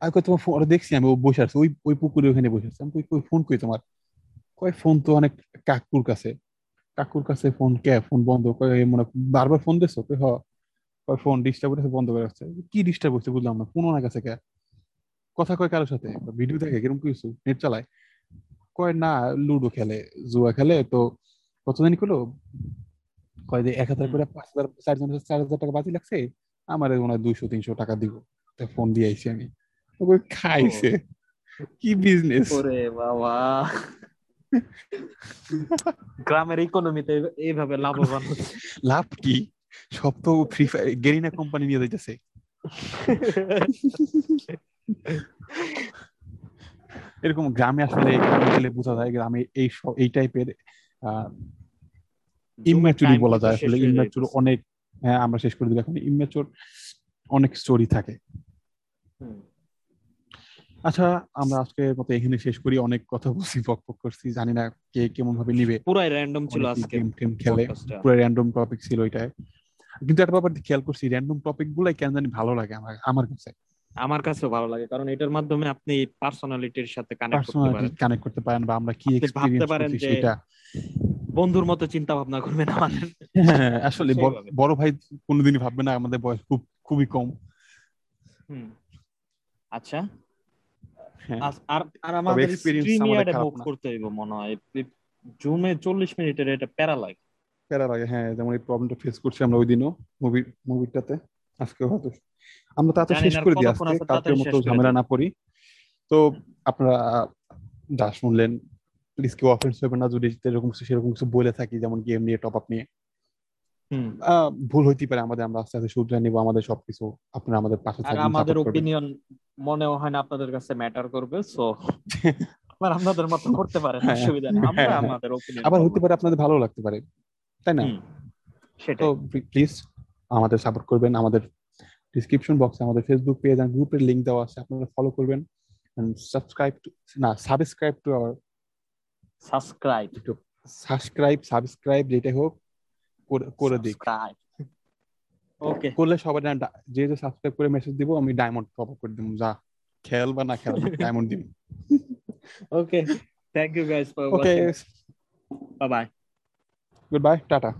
Speaker 2: আমি কই তোমার ফোন দেখছি আমি বসে আছে ওই ওই পুকুরে ওখানে বসে আছে। আমি কই ফোন কই তোমার? কয় ফোন তো অনেক কাকুর কাছে। কাকুর কাছে ফোন কে? ফোন বন্ধ এই মনে বারবার ফোন দিছো? কই হ ফোন ডিস্টার্ব হচ্ছে বন্ধ করে রাখছে। কি ডিস্টার্ব হচ্ছে বুঝলাম না ফোন ওনার কাছে কে? কথা কয় কারোর সাথে? ভিডিও দেখে কীরকম কিছু? নেট চালায়। কয় না লুডো খেলে জুয়া খেলে। তো কত জানি করল কয় যে এক হাজার করে পাঁচ হাজার চারজন চার হাজার টাকা বাতি লাগছে আমার মনে হয় দুইশো তিনশো টাকা দিব। ফোন দিয়ে আইছি আমি। খাইছে। কি বিজনেস
Speaker 1: ওরে বাবা। গ্রামের ইকোনমিতে এইভাবে লাভবান
Speaker 2: লাভ কি? সব তো ফ্রি ফায়ার গেরিনা কোম্পানি নিয়ে যাইতেছে। এরকম গ্রামে আসলে গেলে বোঝা যায় গ্রামে এই সব এই টাইপের ইম্যাচুরি বলা যায় আসলে। ইম্যাচুর অনেক হ্যাঁ আমরা শেষ করে দিলাম এখন ইম্যাচুর অনেক স্টোরি থাকে। আচ্ছা আমরা আজকে মতো এখানে শেষ করি। অনেক কথা বলছি বক বক করছি জানি না কে কেমন ভাবে নিবে।
Speaker 1: পুরাই র্যান্ডম ছিল আজকে
Speaker 2: গেম টেম খেলে। পুরো র্যান্ডম টপিক ছিল ওইটাই কিন্তু একটা ব্যাপার খেয়াল করছি র্যান্ডম টপিক গুলাই কেন জানি ভালো লাগে আমার আমার কাছে।
Speaker 1: আমার কাছেও ভালো লাগে কারণ এটার মাধ্যমে আপনি পার্সোনালিটির সাথে কানেক্ট করতে পারেন।
Speaker 2: কানেক্ট করতে পারেন বা আমরা কি এক্সপেরিয়েন্স
Speaker 1: পারেন
Speaker 2: করছি সেটা।
Speaker 1: বন্ধুর মতো চিন্তা ভাবনা করবেন আমাদের।
Speaker 2: হ্যাঁ, আসলে বড়- ভাই কোনোদিনই ভাববে না আমাদের বয়স খুব খুবই কম।
Speaker 1: হুম। আচ্ছা। আর আর আমাদের
Speaker 2: experience
Speaker 1: স্ট্রিম
Speaker 2: আমাদের
Speaker 1: ইয়ার্ডে মুভ করতে হইব মনে হয়। জুমে চল্লিশ মিনিটের এটা প্যারা লাগে।
Speaker 2: প্যারা লাগে হ্যাঁ যেমন এই প্রবলেমটা ফেস করছি আমরা ওই দিনও মুভি মুভিটাতে আজকে হয়তো আমরা তাতে শেষ করে দিই আজকে কালকের মতো ঝামেলা না পড়ি তো আপনারা যা শুনলেন প্লিজ কেউ অফেন্স হবেন না যদি এরকম কিছু সেরকম কিছু বলে থাকি যেমন গেম নিয়ে টপ আপ নিয়ে। ভুল হইতে পারে আমাদের আমরা আস্তে আস্তে শুধরে নিব আমাদের সবকিছু আপনারা আমাদের পাশে
Speaker 1: আর
Speaker 2: থাকবেন
Speaker 1: আমাদের। ওপিনিয়ন মনেও হয় না আপনাদের কাছে ম্যাটার করবে সো আপনারা আপনাদের মত করতে পারেন
Speaker 2: হ্যাঁ,
Speaker 1: অসুবিধা নেই আমরা
Speaker 2: হ্যাঁ,
Speaker 1: আমাদের ওপিনিয়ন
Speaker 2: আবার হতে পারে আপনাদের ভালো লাগতে পারে তাই না?
Speaker 1: সেটা
Speaker 2: তো প্লিজ আমাদের সাপোর্ট করবেন আমাদের ডিসক্রিপশন বক্সে আমাদের ফেসবুক পেজ আর গ্রুপের লিংক দেওয়া আছে আপনারা ফলো করবেন এন্ড সাবস্ক্রাইব টু না subscribe to our
Speaker 1: subscribe
Speaker 2: subscribe subscribe যেটা হোক করে-
Speaker 1: দিই ওকে
Speaker 2: করলে সবাই যে যে সাবস্ক্রাইব করে মেসেজ দিব আমি ডায়মন্ড টপ করে দিব। যা খেল বা না খেল ডায়মন্ড দিব।
Speaker 1: Okay thank you guys for
Speaker 2: okay
Speaker 1: watching bye bye
Speaker 2: good bye tata